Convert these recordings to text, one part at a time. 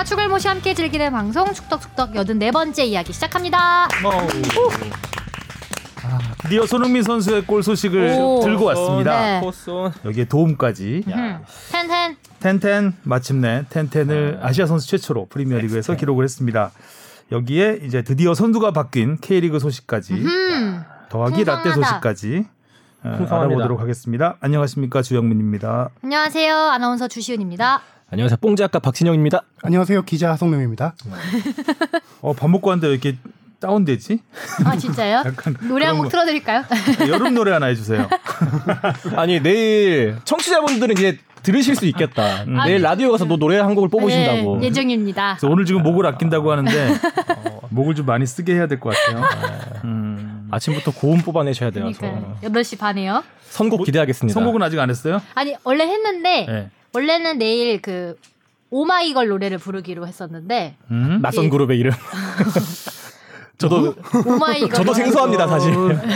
축덕과 축을모시 함께 즐기는 방송 축덕축덕 여든 네 번째 이야기 시작합니다. 아, 드디어 손흥민 선수의 골 소식을 오. 들고 왔습니다. 네. 여기에 도움까지 음. 텐텐. 텐텐 마침내 텐텐을 아시아 선수 최초로 프리미어리그에서 기록을 했습니다. 여기에 이제 드디어 선두가 바뀐 K리그 소식까지 음. 더하기 라떼 풍성하다. 소식까지 어, 풍성합니다. 알아보도록 하겠습니다. 안녕하십니까 주영민입니다. 안녕하세요. 아나운서 주시은입니다. 안녕하세요. 뽕작가 박진영입니다. 안녕하세요. 기자 하성룡입니다. 어, 밥 먹고 왔는데 왜 이렇게 다운되지? 아 진짜요? 약간 노래 한곡 거. 틀어드릴까요? 여름 노래 하나 해주세요. 아니 내일 청취자분들은 이제 들으실 수 있겠다. 음. 내일 라디오 가서 너 노래 한 곡을 뽑으신다고. 네, 예정입니다. 그래서 오늘 지금 목을 아낀다고 하는데 목을 좀 많이 쓰게 해야 될 것 같아요. 음. 아침부터 고음 뽑아내셔야 돼요. 그러니까 저. 8시 반에요. 선곡 기대하겠습니다. 선곡은 아직 안 했어요? 아니 원래 했는데 네. 원래는 내일 그 오마이걸 노래를 부르기로 했었는데 음? 낯선 예. 그룹의 이름. 저도 오마이걸 저도 생소합니다 사실.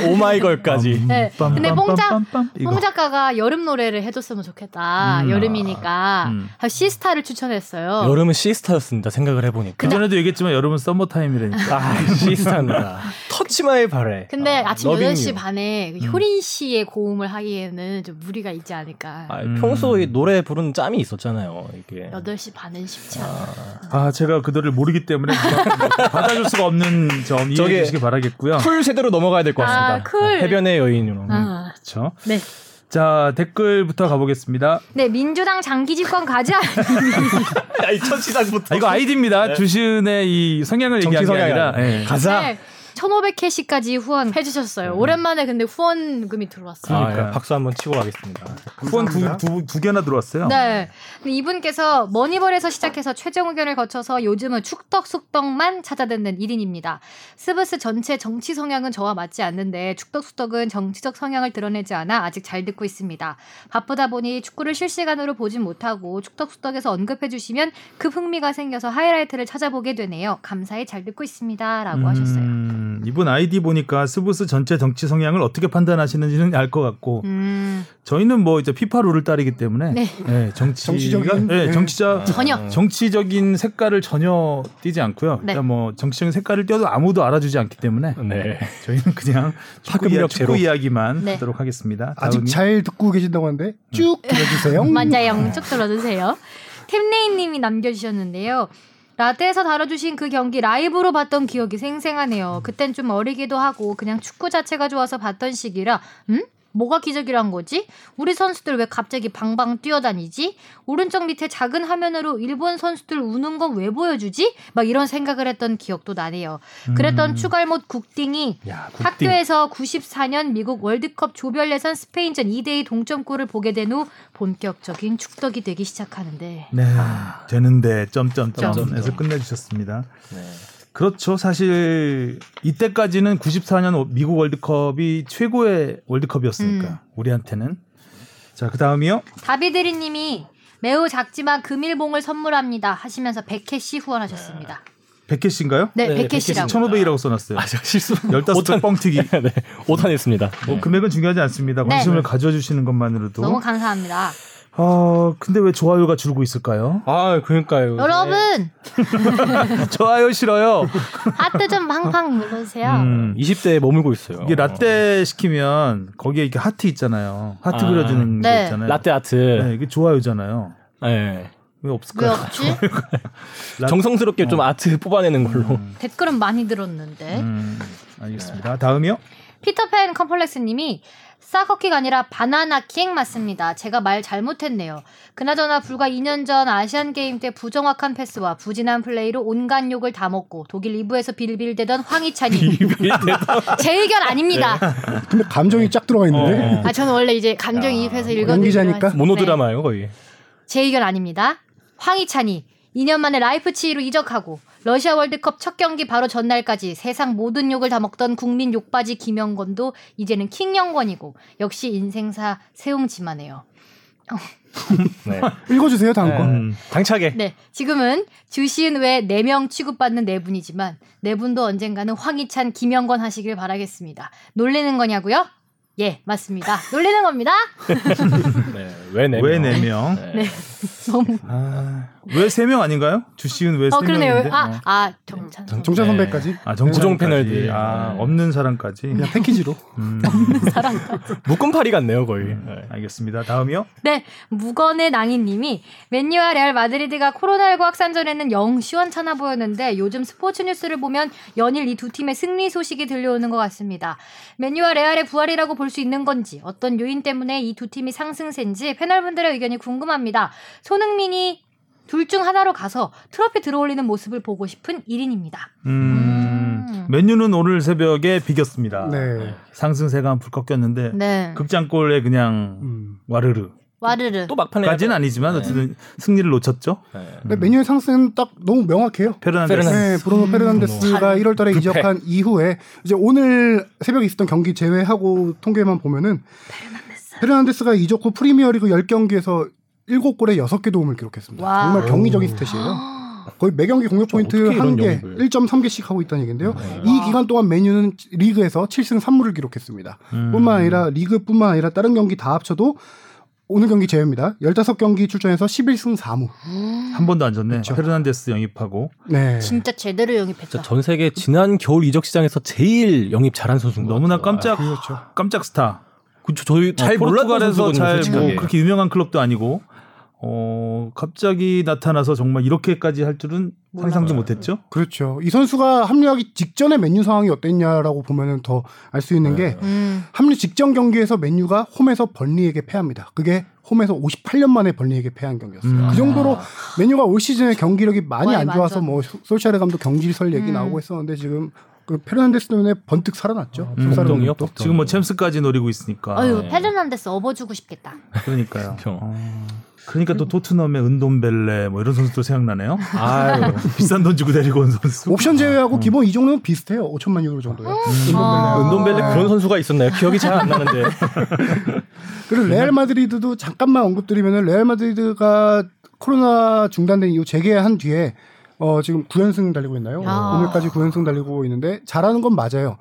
오마이걸까지. 네. 근데 뽕작 빰빰빰빰 이거. 뽕 작가가 여름 노래를 해줬으면 좋겠다. 음. 여름이니까 음. 시스타를 추천했어요. 여름은 시스타였습니다. 생각을 해보니까. 그 전에도 얘기했지만 여름은 summer time이라니까. 아 시스타입니다. Touch My Body. 근데 아, 아침 Loving 8시 U. 반에 그 효린 씨의 고음을 하기에는 좀 무리가 있지 않을까. 아, 음. 평소에 노래 부르는 짬이 있었잖아요. 이게. 8시 반은 쉽지 않아. 아 제가 그 노래를 모르기 때문에 받아줄 수가 없는 점 이해해 저게 주시기 바라겠고요. 쿨 세대로 넘어가야 될 것 같습니다. 아, 쿨. 해변의 여인으로. 아, 그렇죠. 네. 자 댓글부터 가보겠습니다. 네, 민주당 장기 집권 가자. 야 이 첫 시작부터. 아, 이거 아이디입니다. 주시은의 이 성향을 얘기한 게 아니라. 예. 가자. 네. 1,500캐시까지 후원해 주셨어요. 오랜만에 근데 후원금이 들어왔어요. 아, 그러니까. 예, 박수 한번 치고 가겠습니다. 후원 두. 두, 두 개나 들어왔어요. 네. 근데 이분께서 머니볼에서 시작해서 최종 의견을 거쳐서 요즘은 축덕 숙덕만 찾아듣는 1인입니다. 스브스 전체 정치 성향은 저와 맞지 않는데 축덕 숙덕은 정치적 성향을 드러내지 않아 아직 잘 듣고 있습니다. 바쁘다 보니 축구를 실시간으로 보진 못하고 축덕 숙덕에서 언급해 주시면 급 흥미가 생겨서 하이라이트를 찾아보게 되네요. 감사히 잘 듣고 있습니다라고 하셨어요. 음, 이분 아이디 보니까 스브스 전체 정치 성향을 어떻게 판단하시는지는 알 것 같고 음. 저희는 뭐 이제 피파 룰을 따르기 때문에 네. 예, 정치 정치적인, 예, 네. 정치자 전혀. 정치적인 색깔을 전혀 띄지 않고요. 네. 일단 뭐 정치적인 색깔을 띄어도 아무도 알아주지 않기 때문에 네. 저희는 그냥 축구, 파급력 이야, 축구. 이야기만 네. 하도록 하겠습니다. 아직 다음이- 잘 듣고 계신다고 하는데 쭉 들어주세요. 맞아요. 쭉 들어주세요. 템레이님이 남겨주셨는데요. 라떼에서 다뤄주신 그 경기 라이브로 봤던 기억이 생생하네요. 그땐 좀 어리기도 하고 그냥 축구 자체가 좋아서 봤던 시기라 음? 뭐가 기적이란 거지? 우리 선수들 왜 갑자기 방방 뛰어다니지? 오른쪽 밑에 작은 화면으로 일본 선수들 우는 건 왜 보여주지? 막 이런 생각을 했던 기억도 나네요. 그랬던 음. 추갈못 국딩이 야, 국딩. 학교에서 94년 미국 월드컵 조별 예선 스페인전 2대2 동점골을 보게 된 후 본격적인 축덕이 되기 시작하는데 네 되는데 점점점에서 점점. 끝내주셨습니다. 네. 그렇죠. 사실 이때까지는 94년 미국 월드컵이 최고의 월드컵이었으니까 음. 우리한테는 자 그 다음이요. 다비드리님이 매우 작지만 금일봉을 선물합니다 하시면서 100캐시 후원하셨습니다. 100개씨인가요? 네, 네, 100캐시라고. 1,500이라고 써놨어요. 아, 실수. 15배 뻥튀기. 네. 오탄했습니다. 뭐 금액은 중요하지 않습니다. 네. 관심을 가져주시는 것만으로도. 너무 감사합니다. 아 근데 왜 좋아요가 줄고 있을까요? 아, 그러니까요. 여러분 좋아요 싫어요. 하트 좀 팡팡 눌러주세요. 음, 20대에 머물고 있어요. 이게 라떼 시키면 거기에 이렇게 하트 있잖아요. 하트 아. 그려주는 거 네. 있잖아요. 라떼 아트. 네, 이게 좋아요잖아요. 네. 왜왜 없을까요? 없지? 라- 정성스럽게 좀 아트 뽑아내는 걸로. 댓글은 많이 들었는데. 음, 알겠습니다. 다음이요. 피터팬 컴플렉스님이 싸커키가 아니라 바나나킥 맞습니다. 제가 말 잘못했네요. 그나저나 불과 2년 전 아시안 게임 때 부정확한 패스와 부진한 플레이로 온갖 욕을 다 먹고 독일 2부에서 빌빌대던 황희찬이 제 의견 아닙니다. 근데 감정이 쫙 들어가 있는데. 아 저는 원래 이제 감정이입해서 네. 모노드라마예요, 거의. 제 의견 아닙니다. 황희찬이 2년 만에 라이프치히로 이적하고 러시아 월드컵 첫 경기 바로 전날까지 세상 모든 욕을 다 먹던 국민 욕바지 김영건도 이제는 킹영건이고 역시 인생사 세웅지마네요. 네. 읽어주세요 다음 네. 거. 음, 당차게. 네, 지금은 주시은 외 4명 취급받는 네 분이지만 네 분도 언젠가는 황희찬, 김영건 하시길 바라겠습니다. 놀리는 거냐고요? 예, 맞습니다. 놀리는 겁니다. 네. 왜 네? 왜 명? 네 명? 네. 너무. 아, 왜세 명 아닌가요? 주식은 왜세어 그러네요. 명인데? 아, 어. 아 정찬. 정찬 선배까지 아, 고정 패널들. 아, 네. 없는 사람까지. 그냥 패키지로. 음, 묶음파리 같네요 거의. 음. 네. 알겠습니다. 다음이요? 네, 무건의 낭인님이 맨유와 레알 마드리드가 코로나19 확산전에는 영 시원찮아 보였는데 요즘 스포츠 뉴스를 보면 연일 이 두 팀의 승리 소식이 들려오는 것 같습니다. 맨유와 레알의 부활이라고 볼 수 있는 건지 어떤 요인 때문에 이 두 팀이 상승세인지 패널분들의 의견이 궁금합니다. 손흥민이 둘 중 하나로 가서 트로피 들어올리는 모습을 보고 싶은 1인입니다. 음, 음. 맨유는 오늘 새벽에 비겼습니다. 네. 상승세가 불 꺾였는데 네, 극장골에 그냥 음. 와르르. 와르르. 또 막판에 까지는 아니지만 네. 어쨌든 승리를 놓쳤죠. 네. 근데 메뉴의 상승은 딱 너무 명확해요. 페르난데스. 네, 브루노 페르난데스가 잘- 1월달에 불패. 이적한 이후에 이제 오늘 새벽에 있었던 경기 제외하고 통계만 보면은 페르난데스 가 이적 후 프리미어리그 10경기에서 7골에 6개 도움을 기록했습니다. 와. 정말 경이적인 stat이에요. 거의 매 경기 공격 포인트 1개, 영입을. 1.3개씩 하고 있다는 얘기인데요. 네. 이 기간 동안 맨유는 리그에서 7승 3무를 기록했습니다. 음. 뿐만 아니라 리그뿐만 아니라 다른 경기 다 합쳐도 오늘 경기 제외입니다. 15경기 출전해서 11승 4무. 한 번도 안 졌네. 그렇죠. 페르난데스 영입하고. 네. 진짜 제대로 영입했다. 진짜 전 세계 지난 겨울 이적 시장에서 제일 영입 잘한 선수인 것 너무나. 깜짝 그렇죠. 깜짝 스타. 그쵸, 저희 잘 어, 몰랐던 포르투갈에서 선수거든요, 잘뭐 솔직하게. 그렇게 유명한 클럽도 아니고 어 갑자기 나타나서 정말 이렇게까지 할 줄은 상상도 못했죠. 그렇죠. 이 선수가 합류하기 직전에 맨유 상황이 어땠냐라고 보면은 더 알 수 있는 게 음. 합류 직전 경기에서 맨유가 홈에서 벌리에게 패합니다. 그게 홈에서 58년 만에 벌리에게 패한 경기였어요. 음. 그 정도로 맨유가 올 시즌에 경기력이 많이 안 좋아서 완전. 뭐 소- 솔샤르 감독 경질설 얘기 음. 나오고 했었는데 지금 그 페르난데스 때문에 번뜩 살아났죠. 음, 감독도. 복덩이. 지금 뭐 챔스까지 노리고 있으니까. 어유 네. 페르난데스 업어주고 싶겠다. 그러니까요. 어, 그러니까 또 토트넘의 은돔벨레 뭐 이런 선수도 생각나네요. 아유. 비싼 돈 주고 데리고 온 선수. 옵션 음. 제외하고 기본 이 정도는 비슷해요. 5천만 유로 정도요. 아. 은돔벨레 그런 선수가 있었나요? 기억이 잘 안 나는데. 그리고 레알 마드리드도 잠깐만 언급드리면은 레알 마드리드가 코로나 중단된 이후 재개한 뒤에 어 지금 9연승 달리고 있나요? 아. 오늘까지 9연승 달리고 있는데 잘하는 건 맞아요.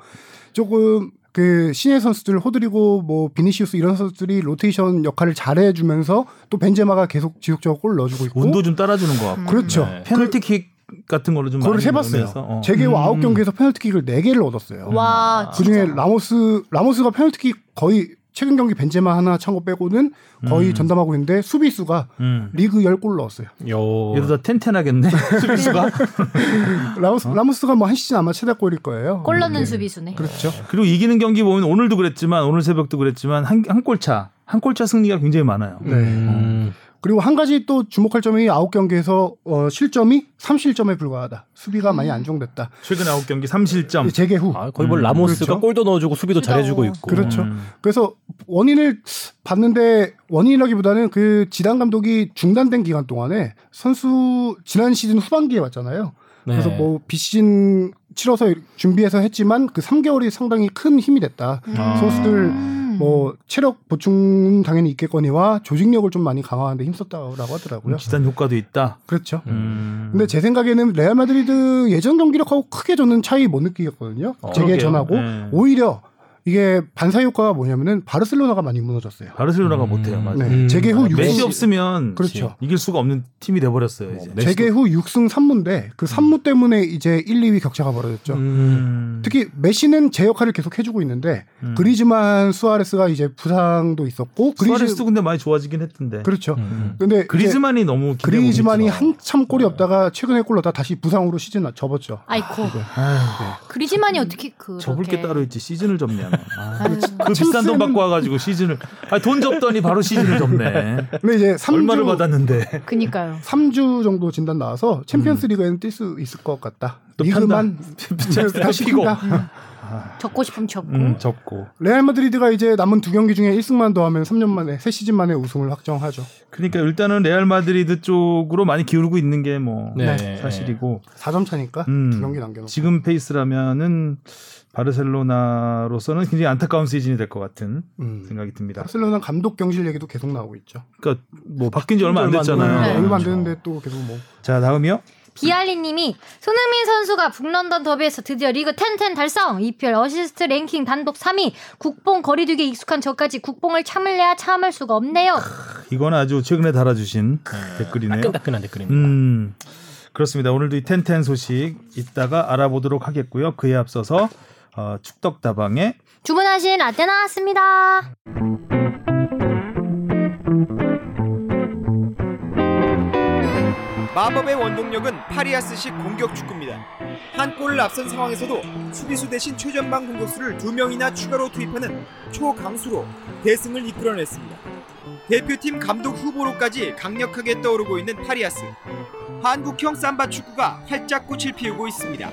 조금 그 신예 선수들 호드리고 뭐 비니시우스 이런 선수들이 로테이션 역할을 잘해 주면서 또 벤제마가 계속 지속적으로 골 넣어 주고 있고 운도 좀 따라 주는 것 같고. 그렇죠. 네. 페널티킥 같은 걸로 좀 그걸 많이 해봤어요. 넣으면서, 어. 후 음. 9경기에서 페널티킥을 4개를 얻었어요. 와, 그 중에 진짜. 라모스 라모스가 페널티킥 거의 최근 경기 벤제마 하나 찬거 빼고는 거의 음. 전담하고 있는데 수비수가 음. 리그 10골 넣었어요. 요. 이러다 텐텐하겠네 수비수가. 라모스, 라모스가 뭐 한 시즌 아마 최다 골일 거예요. 골 넣는 네. 수비수네. 그렇죠. 그리고 이기는 경기 보면 오늘도 그랬지만 오늘 새벽도 그랬지만 한 한 골차 한 골차 승리가 굉장히 많아요. 네. 음. 그리고 한 가지 또 주목할 점이 아홉 경기에서 어, 실점이 3실점에 불과하다. 수비가 많이 안정됐다. 최근 9경기 3실점. 재개 후. 아, 거의 뭐 음, 라모스가 그렇죠. 골도 넣어주고 수비도. 잘해주고 있고. 그렇죠. 음. 그래서 원인을 봤는데 원인이라기보다는 그 지단 감독이 중단된 기간 동안에 선수 지난 시즌 후반기에 왔잖아요. 네. 그래서 뭐 비시즌 치러서 준비해서 했지만 그 3개월이 상당히 큰 힘이 됐다. 아. 선수들 음. 뭐 체력 보충 당연히 있겠거니와 조직력을 좀 많이 강화하는데 힘썼다라고 하더라고요. 지단 효과도 있다. 그렇죠. 음. 근데 제 생각에는 레알 마드리드 예전 경기력하고 크게 저는 차이 못 느끼겠거든요. 어, 재개 그러게요. 전하고 네. 오히려 이게 반사 효과가 뭐냐면은 바르셀로나가 많이 무너졌어요. 바르셀로나가 음. 못해요. 맞아요. 네. 음. 재개 후 아, 육 메시 승 없으면 그렇죠. 이길 수가 없는 팀이 돼 버렸어요, 이제. 네. 재개 후 6승 3무인데 그 3무 때문에 이제 1, 2위 격차가 벌어졌죠. 음. 음. 특히 메시는 제 역할을 계속 해주고 있는데 음. 그리즈만 수아레스가 이제 부상도 있었고 수아레스도 근데 많이 좋아지긴 했던데. 그렇죠. 음. 근데 그리즈만이 너무 그리즈만이. 한참 골이 없다가 최근에 골 넣다 다시 부상으로 시즌 접었죠. 아이코. 아휴, 그리즈만이 어떻게 그 접을 게 따로 있지 시즌을 접냐. 너. 아, 아유. 그 비싼 돈 받고 와가지고 시즌을 아, 돈 접더니 바로 시즌을 접네. 근데 이제 3주 얼마를 받았는데. 그니까요. 3주 정도 진단 나와서 챔피언스 리그에는 뛸 수 있을 것 같다. 음. 또 리그만 다시 피고. 접고 싶으면 접고. 음, 접고. 레알 마드리드가 이제 남은 두 경기 중에 1승만 더하면 3년 만에 세 시즌 만에 우승을 확정하죠. 그러니까 일단은 레알 마드리드 쪽으로 많이 기울고 있는 게뭐 네. 사실이고 4점 차니까 음, 두 경기 남겨놓고. 지금 페이스라면은 바르셀로나로서는 굉장히 안타까운 시즌이 될 것 같은 음. 생각이 듭니다. 바르셀로나 감독 경질 얘기도 계속 나오고 있죠. 그러니까 뭐 바뀐 지 얼마 안 됐잖아요. 네, 얼마 안. 되는데 또 계속 뭐 자 다음이요. 비알리님이 손흥민 선수가 북런던 더비에서 드디어 리그 10-10 달성. EPL 어시스트 랭킹 단독 3위. 국뽕 거리두기에 익숙한 저까지 국뽕을 참을래야 참을 수가 없네요. 이건 아주 최근에 달아주신 댓글이네요. 따끈따끈한 댓글입니다. 음, 그렇습니다. 오늘도 이 텐텐 소식 이따가 알아보도록 하겠고요. 그에 앞서서 어, 축덕다방의 주문하신 라떼 나왔습니다. 마법의 원동력은 파리아스식 공격 축구입니다. 한 골을 앞선 상황에서도 수비수 대신 최전방 공격수를 두 명이나 추가로 투입하는 초강수로 대승을 이끌어냈습니다. 대표팀 감독 후보로까지 강력하게 떠오르고 있는 파리아스. 한국형 삼바 축구가 활짝 꽃을 피우고 있습니다.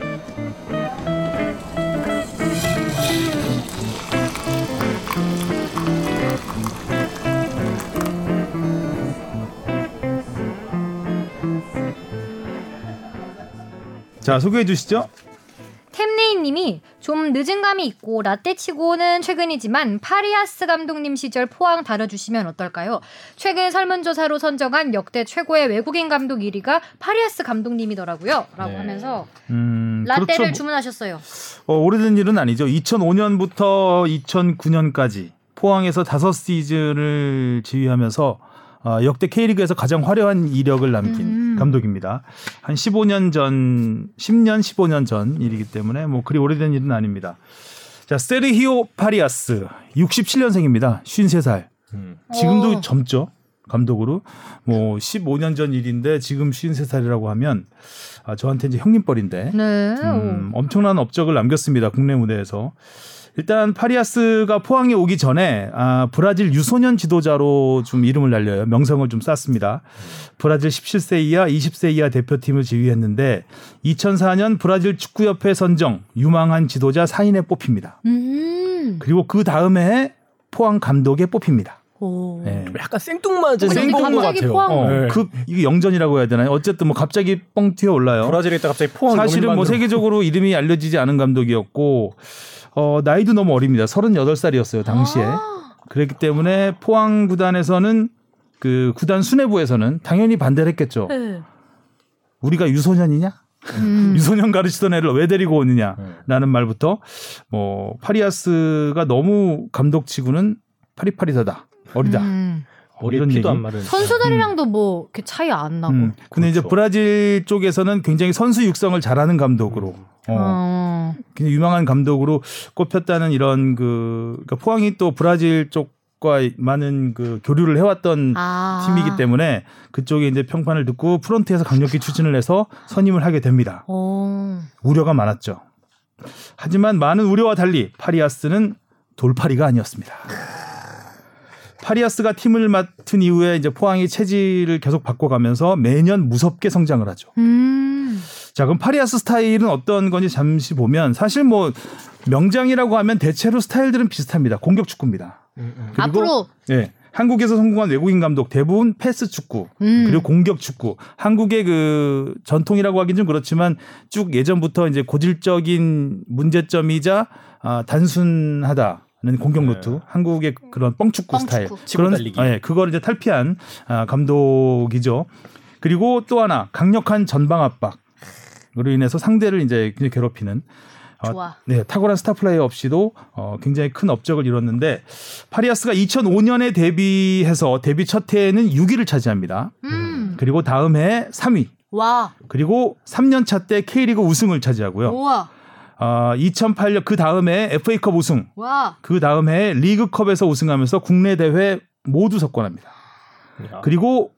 자 소개해 주시죠. 템레이님이 좀 늦은 감이 있고 라떼치고는 최근이지만 파리아스 감독님 시절 포항 다뤄주시면 어떨까요? 최근 설문조사로 선정한 역대 최고의 외국인 감독 1위가 파리아스 감독님이더라고요. 라고 네. 하면서 음, 라떼를 그렇죠. 주문하셨어요. 어, 오래된 일은 아니죠. 2005년부터 2009년까지 포항에서 다섯 시즌을 지휘하면서 어, 역대 K리그에서 가장 화려한 이력을 남긴 음. 감독입니다. 한 15년 전, 10년, 15년 전 일이기 때문에 뭐 그리 오래된 일은 아닙니다. 자, 세르히오 파리아스 67년생입니다. 53살. 음. 지금도 어. 젊죠. 감독으로 뭐 15년 전 일인데 지금 53살이라고 하면 아, 저한테 이제 형님뻘인데 네. 음, 엄청난 업적을 남겼습니다. 국내 무대에서. 일단 파리아스가 포항에 오기 전에 아, 브라질 유소년 지도자로 좀 이름을 날려요. 명성을 좀 쌓습니다. 브라질 17세 이하, 20세 이하 대표팀을 지휘했는데 2004년 브라질 축구협회 선정 유망한 지도자 4인에 뽑힙니다. 음. 그리고 그 다음에 포항 감독에 뽑힙니다. 오. 예. 약간 생뚱맞은 것 갑자기 같아요. 포항- 어, 네. 그 이게 영전이라고 해야 되나요? 어쨌든 뭐 갑자기 뻥 튀어 올라요. 브라질에 있다 갑자기 포항 사실은 뭐. 세계적으로 이름이 알려지지 않은 감독이었고 어, 나이도 너무 어립니다. 38살이었어요, 당시에. 아. 그렇기 때문에 포항 구단에서는 그 구단 수뇌부에서는 당연히 반대를 했겠죠. 네. 우리가 유소년이냐? 음. 유소년 가르치던 애를 왜 데리고 오느냐? 네. 라는 말부터 뭐 파리아스가 너무 감독치고는 파리파리하다. 어리다. 음. 이런 피도 얘기. 안 마른. 선수들이랑도 뭐 이렇게 차이 안 나고. 음. 근데 이제 그렇죠. 브라질 쪽에서는 굉장히 선수 육성을 잘하는 감독으로 어, 어. 굉장히 유망한 감독으로 꼽혔다는 이런 그 그러니까 포항이 또 브라질 쪽 과 많은 그 교류를 해왔던 아. 팀이기 때문에 그쪽에 이제 평판을 듣고 프런트에서 강력히 추진을 해서 선임을 하게 됩니다. 오. 우려가 많았죠. 하지만 많은 우려와 달리 파리아스는 돌파리가 아니었습니다. 파리아스가 팀을 맡은 이후에 이제 포항이 체질을 계속 바꿔가면서 매년 무섭게 성장을 하죠. 음. 자, 그럼 파리아스 스타일은 어떤 건지 잠시 보면 사실 뭐 명장이라고 하면 대체로 스타일들은 비슷합니다. 공격 축구입니다. 그리고 앞으로 예. 한국에서 성공한 외국인 감독 대부분 패스 축구 음. 그리고 공격 축구 한국의 그 전통이라고 하긴 좀 그렇지만 쭉 예전부터 이제 고질적인 문제점이자 아, 단순하다 는 공격 루트 한국의 그런 뻥축구 뻥축구. 스타일 그런 달리기. 예, 그걸 이제 탈피한 아, 감독이죠. 그리고 또 하나 강력한 전방 압박으로 인해서 상대를 이제 굉장히 괴롭히는 어, 좋아. 네, 탁월한 스타 플레이어 없이도 어, 굉장히 큰 업적을 이뤘는데 파리아스가 2005년에 데뷔해서 데뷔 첫 해에는 6위를 차지합니다. 음. 그리고 다음 해 3위. 와. 그리고 3년 차 때 K리그 우승을 차지하고요. 우와. 어, 2008년 그 다음에 FA컵 우승, 와. 그 다음에 리그컵에서 우승하면서 국내 대회 모두 석권합니다. 야. 그리고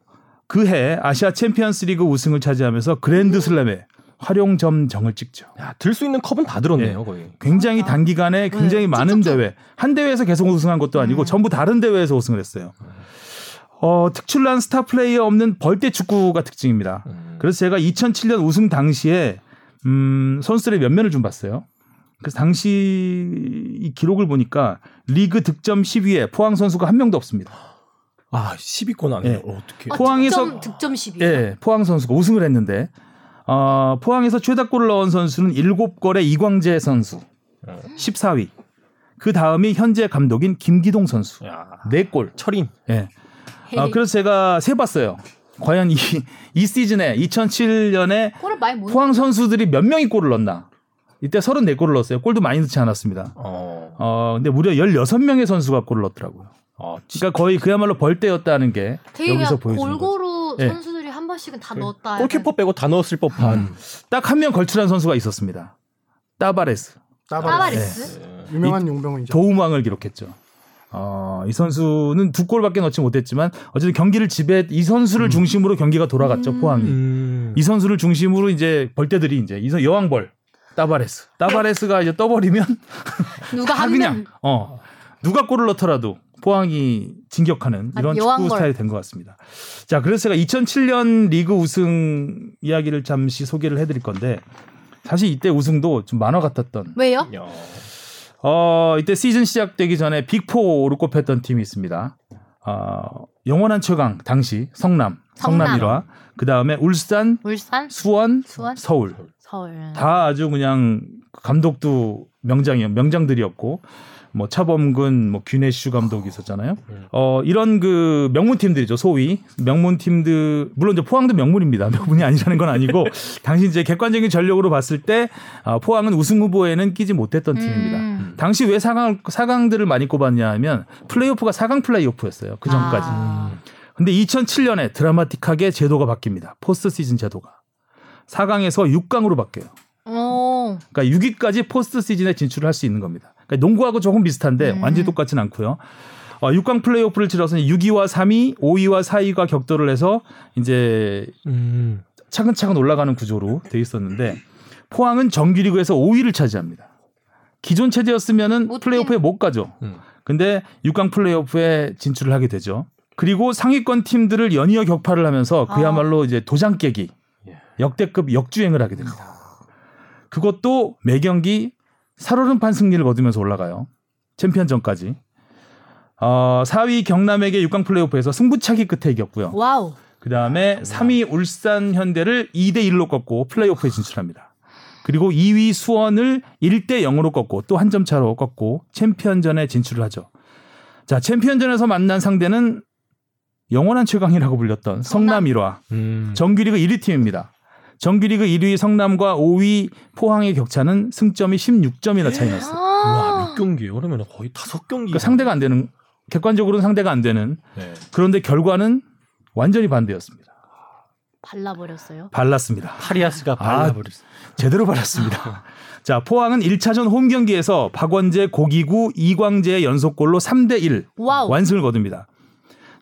그 해 아시아 챔피언스리그 우승을 차지하면서 그랜드슬램에 활용점 정을 찍죠. 야, 들 수 있는 컵은 다 들었네요, 거의. 굉장히. 단기간에 굉장히 네, 많은. 대회 한 대회에서 계속 우승한 것도 아니고 음. 전부 다른 대회에서 우승을 했어요. 어, 특출난 스타 플레이어 없는 벌떼 축구가 특징입니다. 음. 그래서 제가 2007년 우승 당시에 음, 선수들의 면면을 좀 봤어요. 그래서 당시 이 기록을 보니까 리그 득점 10위에 포항 선수가 한 명도 없습니다. 아, 10위권 안에 예. 요 어떻게? 아, 포항에서- 득점, 득점 10위. 예, 포항 선수가 우승을 했는데 어, 포항에서 최다골을 넣은 선수는 7골의 이광재 선수 어. 14위. 그 다음이 현재 감독인 김기동 선수 야, 4골. 철인. 예. 헤이. 아, 그래서 제가 세 봤어요. 과연 이, 이 시즌에 2007년에 골을 많이 못 포항 선수들이 몇 명이 골을 넣나? 이때 34골을 넣었어요. 골도 많이 넣지 않았습니다. 어. 어, 근데 무려 16명의 선수가 골을 넣었더라고요. 아, 그러니까 거의 그야말로 벌떼였다는 게 여기서 보여주는 거죠. 골고루 예. 선수들이 한 번씩은 다 그 넣었다. 골키퍼 빼고 다 넣었을 법한. 딱한 명 걸출한 선수가 있었습니다. 따바레스 따바리스. 유명한 용병이죠. 도움왕을 기록했죠. 어, 이 선수는 두 골밖에 넣지 못했지만 어쨌든 경기를 지배 이 선수를 중심으로 경기가 돌아갔죠 음. 포항이. 음. 이 선수를 중심으로 이제 벌떼들이 이제 이 선- 여왕벌 따바레스 따바레스가 이제 떠버리면 누가 다한 그냥 명. 어 누가 골을 넣더라도 포항이 진격하는 이런 아, 축구 여왕벌. 스타일이 된 것 같습니다. 자, 그래서 제가 2007년 리그 우승 이야기를 잠시 소개를 해드릴 건데 사실 이때 우승도 좀 만화 같았던. 왜요? 야. 어 이때 시즌 시작되기 전에 빅4로 꼽혔던 팀이 있습니다. 어, 영원한 최강 당시 성남, 성남. 1화, 그 다음에 울산, 울산, 수원, 수원, 서울. 서울. 다 아주 그냥 감독도 명장이요 명장들이었고 뭐 차범근 뭐 균해슈 감독이 있었잖아요. 어 이런 그 명문 팀들이죠 소위 명문 팀들 물론 이제 포항도 명문입니다. 명문이 아니라는 건 아니고 당시 이제 객관적인 전력으로 봤을 때 아, 포항은 우승 후보에는 끼지 못했던 팀입니다. 음. 당시 왜 4강 4강들을 많이 꼽았냐 하면 플레이오프가 4강 플레이오프였어요. 그 전까지. 아. 근데 2007년에 드라마틱하게 제도가 바뀝니다. 포스트 시즌 제도가. 4강에서 6강으로 바뀌어요. 오. 그러니까 6위까지 포스트 시즌에 진출을 할 수 있는 겁니다. 그러니까 농구하고 조금 비슷한데 음. 완전히 똑같진 않고요. 어, 6강 플레이오프를 치러서 6위와 3위, 5위와 4위가 격돌을 해서 이제 음. 차근차근 올라가는 구조로 돼 있었는데 포항은 정규리그에서 5위를 차지합니다. 기존 체제였으면은 못 플레이오프에 못 가죠. 음. 근데 6강 플레이오프에 진출을 하게 되죠. 그리고 상위권 팀들을 연이어 격파를 하면서 그야말로 이제 도장 깨기 예. 역대급 역주행을 하게 됩니다. 그것도 매 경기 살얼음판 승리를 거두면서 올라가요. 챔피언전까지. 어, 4위 경남에게 6강 플레이오프에서 승부차기 끝에 이겼고요. 와우. 그 다음에 3위 울산 현대를 2대 1로 꺾고 플레이오프에 진출합니다. 그리고 2위 수원을 1대 0으로 꺾고 또 한 점 차로 꺾고 챔피언전에 진출을 하죠. 자, 챔피언전에서 만난 상대는 영원한 최강이라고 불렸던 성남 1화. 음. 정규리그 1위 팀입니다. 정규리그 1위 성남과 5위 포항의 격차는 승점이 16점이나 차이 났어요. 와, 아. 몇 경기예요? 그러면 거의 다섯 경기. 그러니까 상대가 안 되는 객관적으로는 상대가 안 되는 네. 그런데 결과는 완전히 반대였습니다. 발라버렸어요. 발랐습니다. 파리아스가 발라버렸어. 제대로 발랐습니다. 자, 포항은 1차전 홈 경기에서 박원재, 고기구, 이광재의 연속골로 3대 1 와우. 완승을 거둡니다.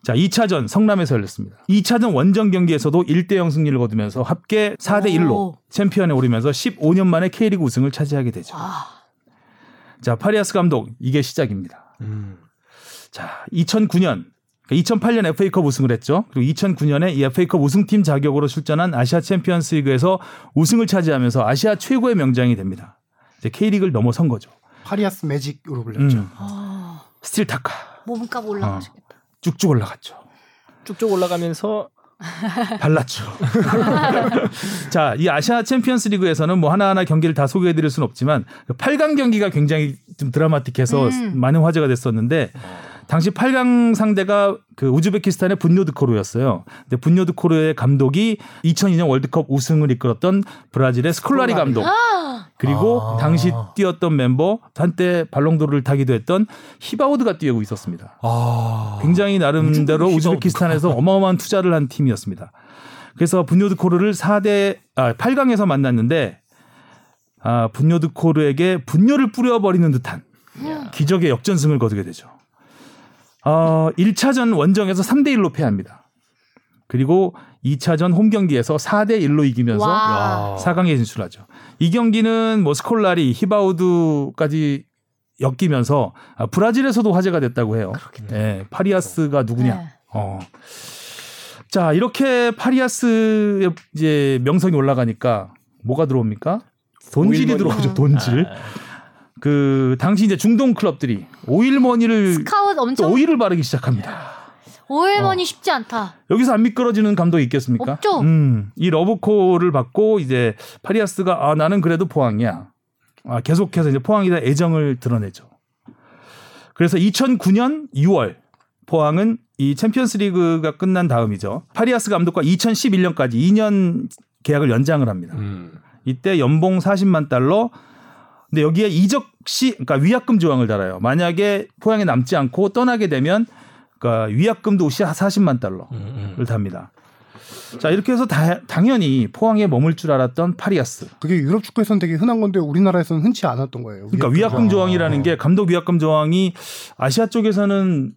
자, 2차전 성남에서 열렸습니다. 2차전 원정 경기에서도 1대 0 승리를 거두면서 합계 4대 1로 오. 챔피언에 오르면서 15년 만에 K리그 우승을 차지하게 되죠. 아. 자, 파리아스 감독 이게 시작입니다. 음. 자, 2009년 2008년 FA컵 우승을 했죠. 그리고 2009년에 이 FA컵 우승팀 자격으로 출전한 아시아 챔피언스리그에서 우승을 차지하면서 아시아 최고의 명장이 됩니다. 이제 K리그를 넘어선 거죠. 파리아스 매직으로 불렸죠. 음, 아. 스틸 타카 몸값 올라가시겠다. 쭉쭉 올라갔죠. 쭉쭉 올라가면서 발랐죠. 자, 이 아시아 챔피언스 리그에서는 뭐 하나하나 경기를 다 소개해 드릴 수는 없지만 8강 경기가 굉장히 좀 드라마틱해서 음. 많은 화제가 됐었는데 당시 8강 상대가 그 우즈베키스탄의 분요드코르였어요. 근데 분요드코르의 감독이 2002년 월드컵 우승을 이끌었던 브라질의 스콜라리 감독. 그리고 아. 당시 뛰었던 멤버 한때 발롱도르를 타기도 했던 히바우드가 뛰고 있었습니다. 아. 굉장히 나름대로 우즈베키 우즈베키스탄에서 어마어마한 투자를 한 팀이었습니다. 그래서 분요드코르를 4대 아 8강에서 만났는데 아 분요드코르에게 분뇨를 뿌려버리는 듯한 기적의 역전승을 거두게 되죠. 어 1차전 원정에서 3대 1로 패합니다. 그리고 2차전 홈 경기에서 4대 1로 이기면서 와. 야. 4강에 진출하죠. 이 경기는 뭐 스콜라리, 히바우드까지 엮이면서 아, 브라질에서도 화제가 됐다고 해요. 예, 파리아스가 누구냐? 네. 어. 자, 이렇게 파리아스의 이제 명성이 올라가니까 뭐가 들어옵니까? 돈질이. 들어오죠, 돈질. 아. 그 당시 이제 중동 클럽들이 오일머니를 스카웃 또 엄청 오일을 바르기 시작합니다. 오일머니 쉽지 않다. 여기서 안 미끄러지는 감독이 있겠습니까? 없죠. 음, 이 러브콜을 받고 이제 파리아스가 아 나는 그래도 포항이야. 아 계속해서 이제 포항에 대한 애정을 드러내죠. 그래서 2009년 6월 포항은 이 챔피언스리그가 끝난 다음이죠. 파리아스 감독과 2011년까지 2년 계약을 연장을 합니다. 음. 이때 연봉 40만 달러. 근데 여기에 이적 시 그러니까 위약금 조항을 달아요. 만약에 포항에 남지 않고 떠나게 되면 그러니까 위약금도 40만 달러를 음, 음. 답니다. 자 이렇게 해서 다- 당연히 포항에 머물 줄 알았던 파리아스. 그게 유럽 축구에서는 되게 흔한 건데 우리나라에서는 흔치 않았던 거예요. 그러니까 위약금 조항이라는 게 감독 위약금 조항이 아시아 쪽에서는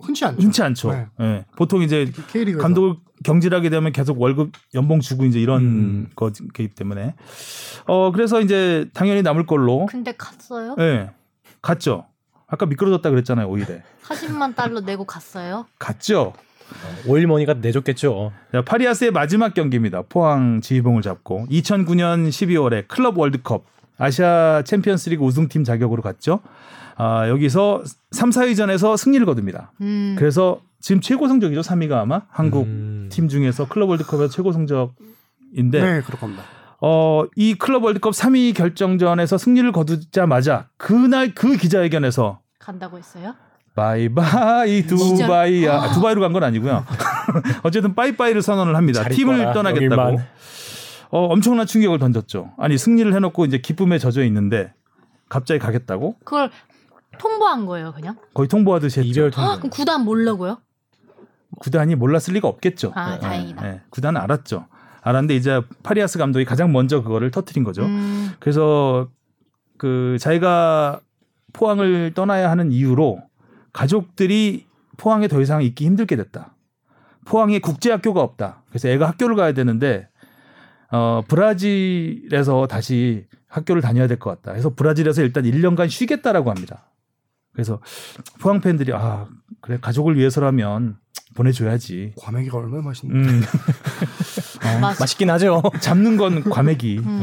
흔치 않죠. 흔치 않죠. 네. 예. 보통 이제 K리그에서. 감독을 경질하게 되면 계속 월급 연봉 주고 이제 이런 음. 거기 때문에 어 그래서 이제 당연히 남을 걸로 근데 갔어요? 예 갔죠. 아까 미끄러졌다 그랬잖아요 오일에 40만 달러 내고 갔어요? 갔죠. 오일머니가 내줬겠죠. 자, 파리아스의 마지막 경기입니다. 포항 지휘봉을 잡고 2009년 12월에 클럽 월드컵 아시아 챔피언스리그 우승팀 자격으로 갔죠. 아, 여기서 3, 4위전에서 승리를 거둡니다. 음. 그래서 지금 최고 성적이죠. 3위가 아마 한국 음. 팀 중에서 클럽 월드컵에서 최고 성적인데 네, 그럴 겁니다. 어, 이 클럽 월드컵 3위 결정전에서 승리를 거두자마자 그날 그 기자회견에서 간다고 했어요? 바이바이? 두바이 아, 두바이로 간 건 아니고요. 어쨌든 빠이빠이를 선언을 합니다. 잘 팀을 있거라, 떠나겠다고. 여길만. 어, 엄청난 충격을 던졌죠. 아니 승리를 해놓고 이제 기쁨에 젖어 있는데 갑자기 가겠다고 그걸 통보한 거예요, 그냥? 거의 통보하듯이 했죠. 이별 헉, 통보. 그럼 구단 모르고요? 구단이 몰랐을 리가 없겠죠. 아, 예, 다행이다. 예. 구단은 알았죠. 알았는데 이제 파리아스 감독이 가장 먼저 그거를 터트린 거죠. 음. 그래서 그 자기가 포항을 떠나야 하는 이유로 가족들이 포항에 더 이상 있기 힘들게 됐다. 포항에 국제학교가 없다. 그래서 애가 학교를 가야 되는데 어 브라질에서 다시 학교를 다녀야 될 것 같다. 그래서 브라질에서 일단 1년간 쉬겠다라고 합니다. 그래서 포항 팬들이 아 그래 가족을 위해서라면 보내줘야지. 과메기가 얼마나 맛있는데. 음, 맛 맛있긴 하죠. 잡는 건 과메기. 음.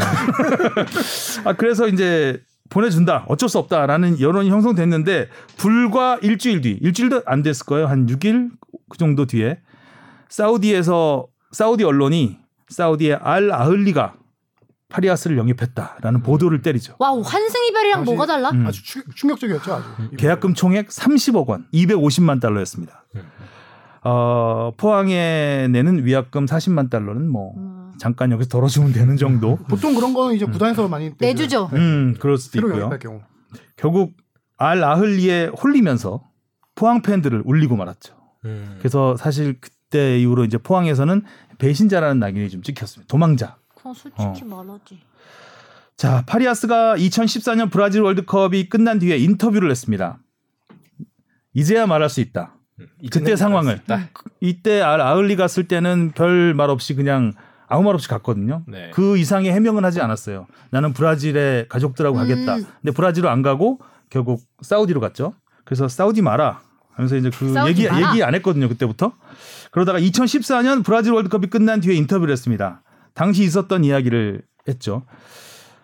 아 그래서 이제 보내준다. 어쩔 수 없다라는 여론이 형성됐는데 불과 일주일 뒤, 일주일도 안 됐을 거예요. 한 6일 그 정도 뒤에 사우디에서 사우디 언론이 사우디의 알 아흘리가 파리아스를 영입했다라는 보도를 때리죠. 와우, 환승 이별이랑 당시- 뭐가 달라? 음. 아주 추, 충격적이었죠, 아주. 계약금 총액 30억 원, 250만 달러였습니다. 어, 포항에 내는 위약금 40만 달러는 뭐 음. 잠깐 여기서 덜어주면 되는 정도. 보통 그런 거는 이제 구단에서 많이 내주죠. 음, 그럴 수도 있고요. 경우. 결국 알 아흘리에 홀리면서 포항 팬들을 울리고 말았죠. 음. 그래서 사실 그때 이후로 이제 포항에서는 배신자라는 낙인이 좀 찍혔습니다. 도망자. 그럼 솔직히 말하지. 자, 파리아스가 2014년 브라질 월드컵이 끝난 뒤에 인터뷰를 했습니다. 이제야 말할 수 있다. 그때 상황을. 이때 알 아흘리 갔을 때는 별 말 없이 그냥 아무 말 없이 갔거든요. 네. 그 이상의 해명은 하지 않았어요. 나는 브라질에 가족들하고 가겠다. 음. 근데 브라질로 안 가고 결국 사우디로 갔죠. 그래서 사우디 마라 하면서 이제 그 얘기 마라. 얘기 안 했거든요 그때부터. 그러다가 2014년 브라질 월드컵이 끝난 뒤에 인터뷰를 했습니다. 당시 있었던 이야기를 했죠.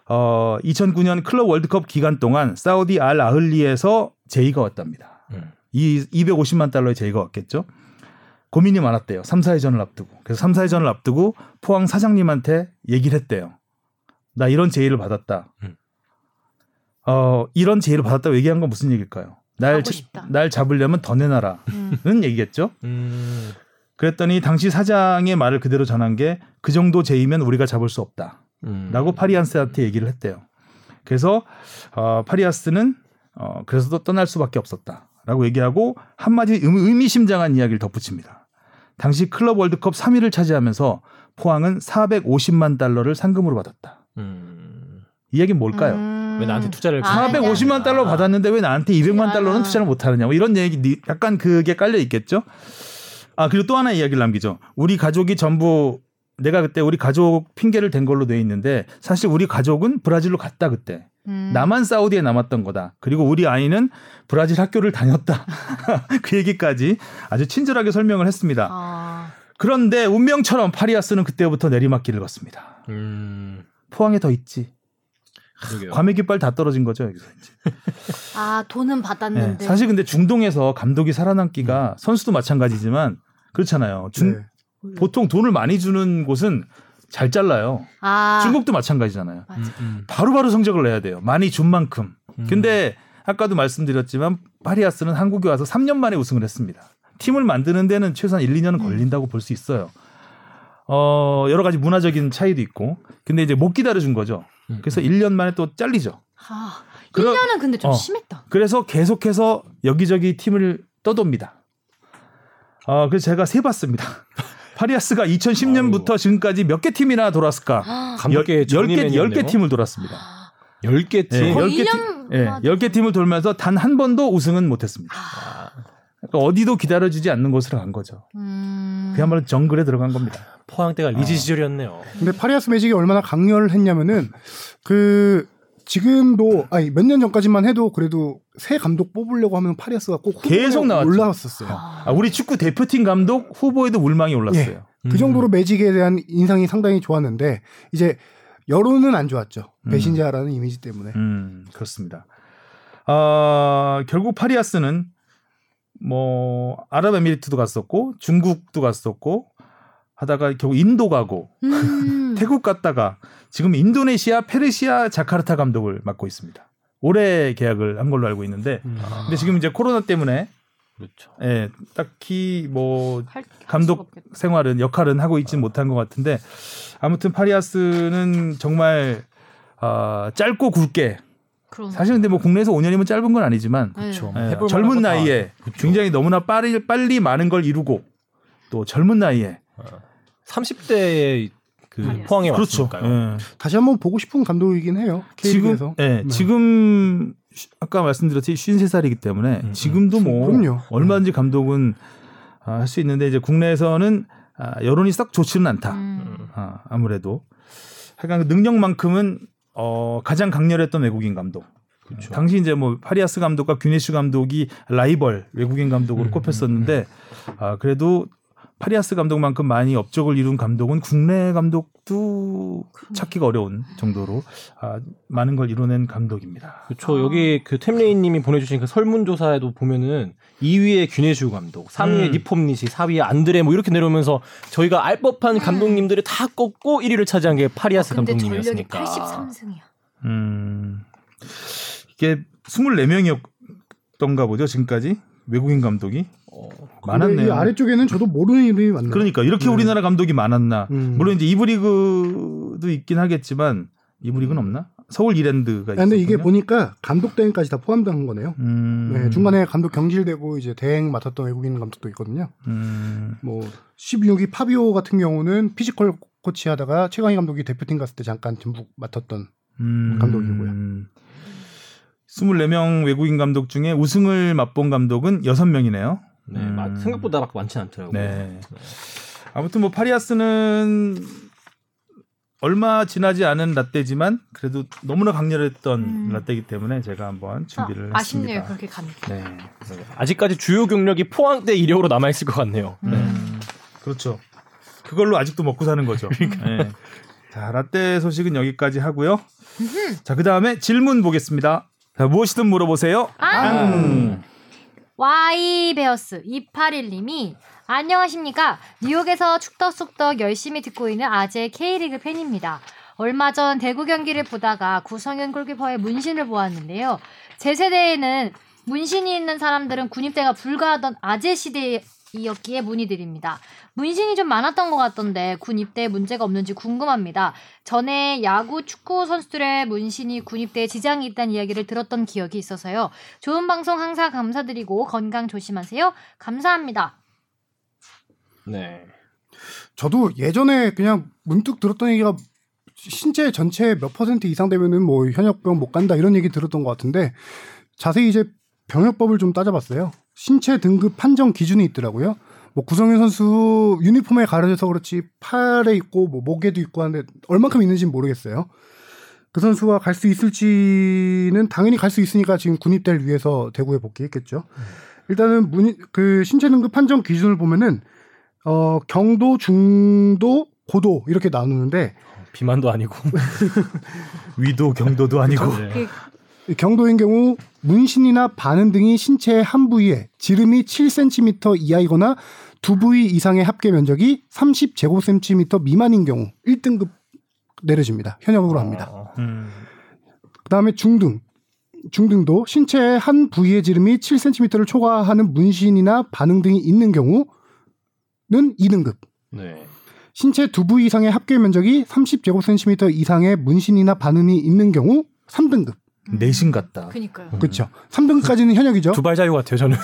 어, 2009년 클럽 월드컵 기간 동안 사우디 알 아흘리에서 제의가 왔답니다. 음. 이 250만 달러의 제의가 왔겠죠. 고민이 많았대요. 3, 4회전을 앞두고. 그래서 3, 4회전을 앞두고 포항 사장님한테 얘기를 했대요. 나 이런 제의를 받았다. 음. 어, 이런 제의를 받았다고 얘기한 건 무슨 얘기일까요? 날, 자-. 날 잡으려면 더 내놔라. 음. 는 얘기겠죠. 음. 그랬더니 당시 사장의 말을 그대로 전한 게 그 정도 제의면 우리가 잡을 수 없다. 음. 라고 파리안스한테 얘기를 했대요. 그래서 어, 파리아스는 어, 그래서 또 떠날 수밖에 없었다. 라고 얘기하고 한마디 의- 의미심장한 이야기를 덧붙입니다. 당시 클럽 월드컵 3위를 차지하면서 포항은 450만 달러를 상금으로 받았다. 음. 이 얘기는 뭘까요? 음. 왜 나한테 투자를 아, 450만 달러 받았는데 왜 나한테 200만 달러는 아. 투자를 못 하느냐. 뭐 이런 얘기, 니- 약간 그게 깔려 있겠죠. 아, 그리고 또 하나 이야기를 남기죠. 우리 가족이 전부 내가 그때 우리 가족 핑계를 댄 걸로 돼 있는데 사실 우리 가족은 브라질로 갔다 그때. 음. 나만 사우디에 남았던 거다. 그리고 우리 아이는 브라질 학교를 다녔다. 그 얘기까지 아주 친절하게 설명을 했습니다. 아, 그런데 운명처럼 파리아스는 그때부터 내리막길을 걷습니다. 음. 포항에 더 있지. 과메기빨 다 떨어진 거죠. 여기서 이제. 아 돈은 네, 받았는데. 사실 근데 중동에서 감독이 살아남기가 선수도 마찬가지지만 그렇잖아요. 중- 네. 보통 돈을 많이 주는 곳은 잘 잘라요. 아, 중국도 마찬가지잖아요. 음, 음. 바로 바로 성적을 내야 돼요. 많이 준 만큼. 음. 근데 아까도 말씀드렸지만 파리아스는 한국에 와서 3년 만에 우승을 했습니다. 팀을 만드는 데는 최소한 1, 2년은 걸린다고 볼수 있어요. 어, 여러 가지 문화적인 차이도 있고. 근데 이제 못 기다려 준 거죠. 음. 그래서 1년 만에 또 잘리죠. 아, 그럼- 1년은 근데 좀 어. 심했다. 그래서 계속해서 여기저기 팀을 떠돕니다. 어, 그래서 제가 세 봤습니다. 파리아스가 2010년부터 지금까지 몇 개 팀이나 돌았을까? 감독의 10개, 10개 팀을 돌았습니다. 10개 팀. 네, 거의 10개, 1년 팀, 예, 맞아. 10개 팀을 돌면서 단 한 번도 우승은 못했습니다. 그러니까 어디도 기다려주지 않는 곳으로 간 거죠. 음. 그야말로 정글에 들어간 겁니다. 포항 때가 리즈 시절이었네요. 근데 파리아스 매직이 얼마나 강렬 했냐면은 그 지금도 아니 몇 년 전까지만 해도 그래도 새 감독 뽑으려고 하면 파리아스가 꼭 후보에 계속 나왔죠. 올라왔었어요. 아, 우리 축구 대표팀 감독 후보에도 물망이 올랐어요. 그 정도로 매직에 대한 인상이 상당히 좋았는데 이제 여론은 안 좋았죠. 배신자라는 이미지 때문에. 음, 그렇습니다. 아, 결국 파리아스는 뭐 아랍에미리트도 갔었고 중국도 갔었고 하다가 결국 인도 가고 음. 태국 갔다가 지금 인도네시아 페르시아 자카르타 감독을 맡고 있습니다. 올해 계약을 한 걸로 알고 있는데 근데 지금 이제 코로나 때문에 그렇죠. 예, 딱히 뭐 할- 감독. 생활은 역할은 하고 있지는 못한 것 같은데 아무튼 파리아스는 정말 아, 짧고 굵게 사실 근데 뭐 국내에서 5년이면 짧은 건 아니지만 그렇죠. 예, 해볼 젊은. 나이에 굉장히 너무나 빨리 빨리 많은 걸 이루고 또 젊은 나이에 30대에 그 파리아스. 포항에 그렇죠. 왔으니까요. 예. 다시 한번 보고 싶은 감독이긴 해요. 지금. 예, 네. 지금 쉬- 아까 말씀드렸듯이 53살이기 때문에 음, 지금도 뭐 그럼요. 얼마든지 감독은 아, 할 수 있는데 이제 국내에서는 아, 여론이 썩 좋지는 않다. 음. 아, 아무래도 하여간 그 능력만큼은 어, 가장 강렬했던 외국인 감독. 그렇죠. 당시 이제 뭐 파리아스 감독과 규네슈 감독이 라이벌 외국인 감독으로 음, 꼽혔었는데 아, 그래도 파리아스 감독만큼 많이 업적을 이룬 감독은 국내 감독도 찾기가 어려운 정도로 아, 많은 걸 이뤄낸 감독입니다. 그렇죠. 여기 그 템레이님이 보내주신 그 설문조사에도 보면은 2위에 규네슈 감독, 3위에 음. 니폼니시, 4위에 안드레 뭐 이렇게 내려오면서 저희가 알 법한 감독님들을 다 꺾고 1위를 차지한 게 파리아스 음. 근데 전력이 감독님이었으니까. 83승이야. 음, 이게 24명이었던가 보죠 지금까지 외국인 감독이 이 많았네요. 아래쪽에는 저도 모르는 이름이 많네요. 그러니까 이렇게 네. 우리나라 감독이 많았나? 음. 물론 이제 이부 리그도 있긴 하겠지만 이부 리그는 없나? 서울 이랜드가 아, 근데 이게 있었군요. 보니까 감독 대행까지 다 포함된 거네요. 음, 네, 중간에 감독 경질되고 이제 대행 맡았던 외국인 감독도 있거든요. 음, 뭐 16위 파비오 같은 경우는 physical 코치 하다가 최강희 감독이 대표팀 갔을 때 잠깐 전북 맡았던 음, 감독이고요. 24명 외국인 감독 중에 우승을 맛본 감독은 6명이네요. 네, 음. 마- 생각보다 막 많지 않더라고요. 네. 아무튼 뭐 파리아스는 얼마 지나지 않은 라떼지만 그래도 너무나 강렬했던 음. 라떼이기 때문에 제가 한번 준비를 아, 아쉽네요. 했습니다. 그렇게 가니까. 네. 아직까지 주요 경력이 포항 때 이력으로 남아 있을 것 같네요. 음, 그렇죠. 그걸로 아직도 먹고 사는 거죠. 네. 자, 라떼 소식은 여기까지 하고요. 자, 그 다음에 질문 보겠습니다. 자, 무엇이든 물어보세요. 앙. 와이베어스 281님이 안녕하십니까 뉴욕에서 축덕숙덕 열심히 듣고 있는 아재 K리그 팬입니다. 얼마 전 대구 경기를 보다가 구성현 골키퍼의 문신을 보았는데요. 제 세대에는 문신이 있는 사람들은 군입대가 불가하던 아재 시대이었기에 문의드립니다. 문신이 좀 많았던 것 같던데 군 입대에 문제가 없는지 궁금합니다. 전에 야구, 축구 선수들의 문신이 군 입대에 지장이 있다는 이야기를 들었던 기억이 있어서요. 좋은 방송 항상 감사드리고 건강 조심하세요. 감사합니다. 네. 저도 예전에 그냥 문득 들었던 얘기가 신체 전체 몇 퍼센트 이상 되면은 뭐 현역병 못 간다 이런 얘기 들었던 것 같은데 자세히 이제 병역법을 좀 따져봤어요. 신체 등급 판정 기준이 있더라고요. 뭐 구성현 선수 유니폼에 가려져서 그렇지 팔에 있고 뭐 목에도 있고 하는데 얼만큼 있는지는 모르겠어요. 그 선수가 갈 수 있을지는 당연히 갈 수 있으니까 지금 군입대를 위해서 대구에 복귀했겠죠. 일단은 문, 그 신체 등급 판정 기준을 보면은 어, 경도, 중도, 고도 이렇게 나누는데 비만도 아니고. 위도 경도도 아니고. 네. 이 경도인 경우 문신이나 반응 등이 신체의 한 부위에 지름이 7cm 이하이거나 두 부위 이상의 합계 면적이 30제곱cm 미만인 경우 1등급 내려집니다. 현역으로 합니다. 어, 음. 그다음에 중등. 중등도 신체의 한 부위의 지름이 7cm를 초과하는 문신이나 반응 등이 있는 경우는 2등급. 네. 신체 두 부위 이상의 합계 면적이 30제곱cm 이상의 문신이나 반응이 있는 경우 3등급. 내신 같다. 그니까요. 그렇죠. 3등까지는 현역이죠. 두발 자유 같아요, 저는.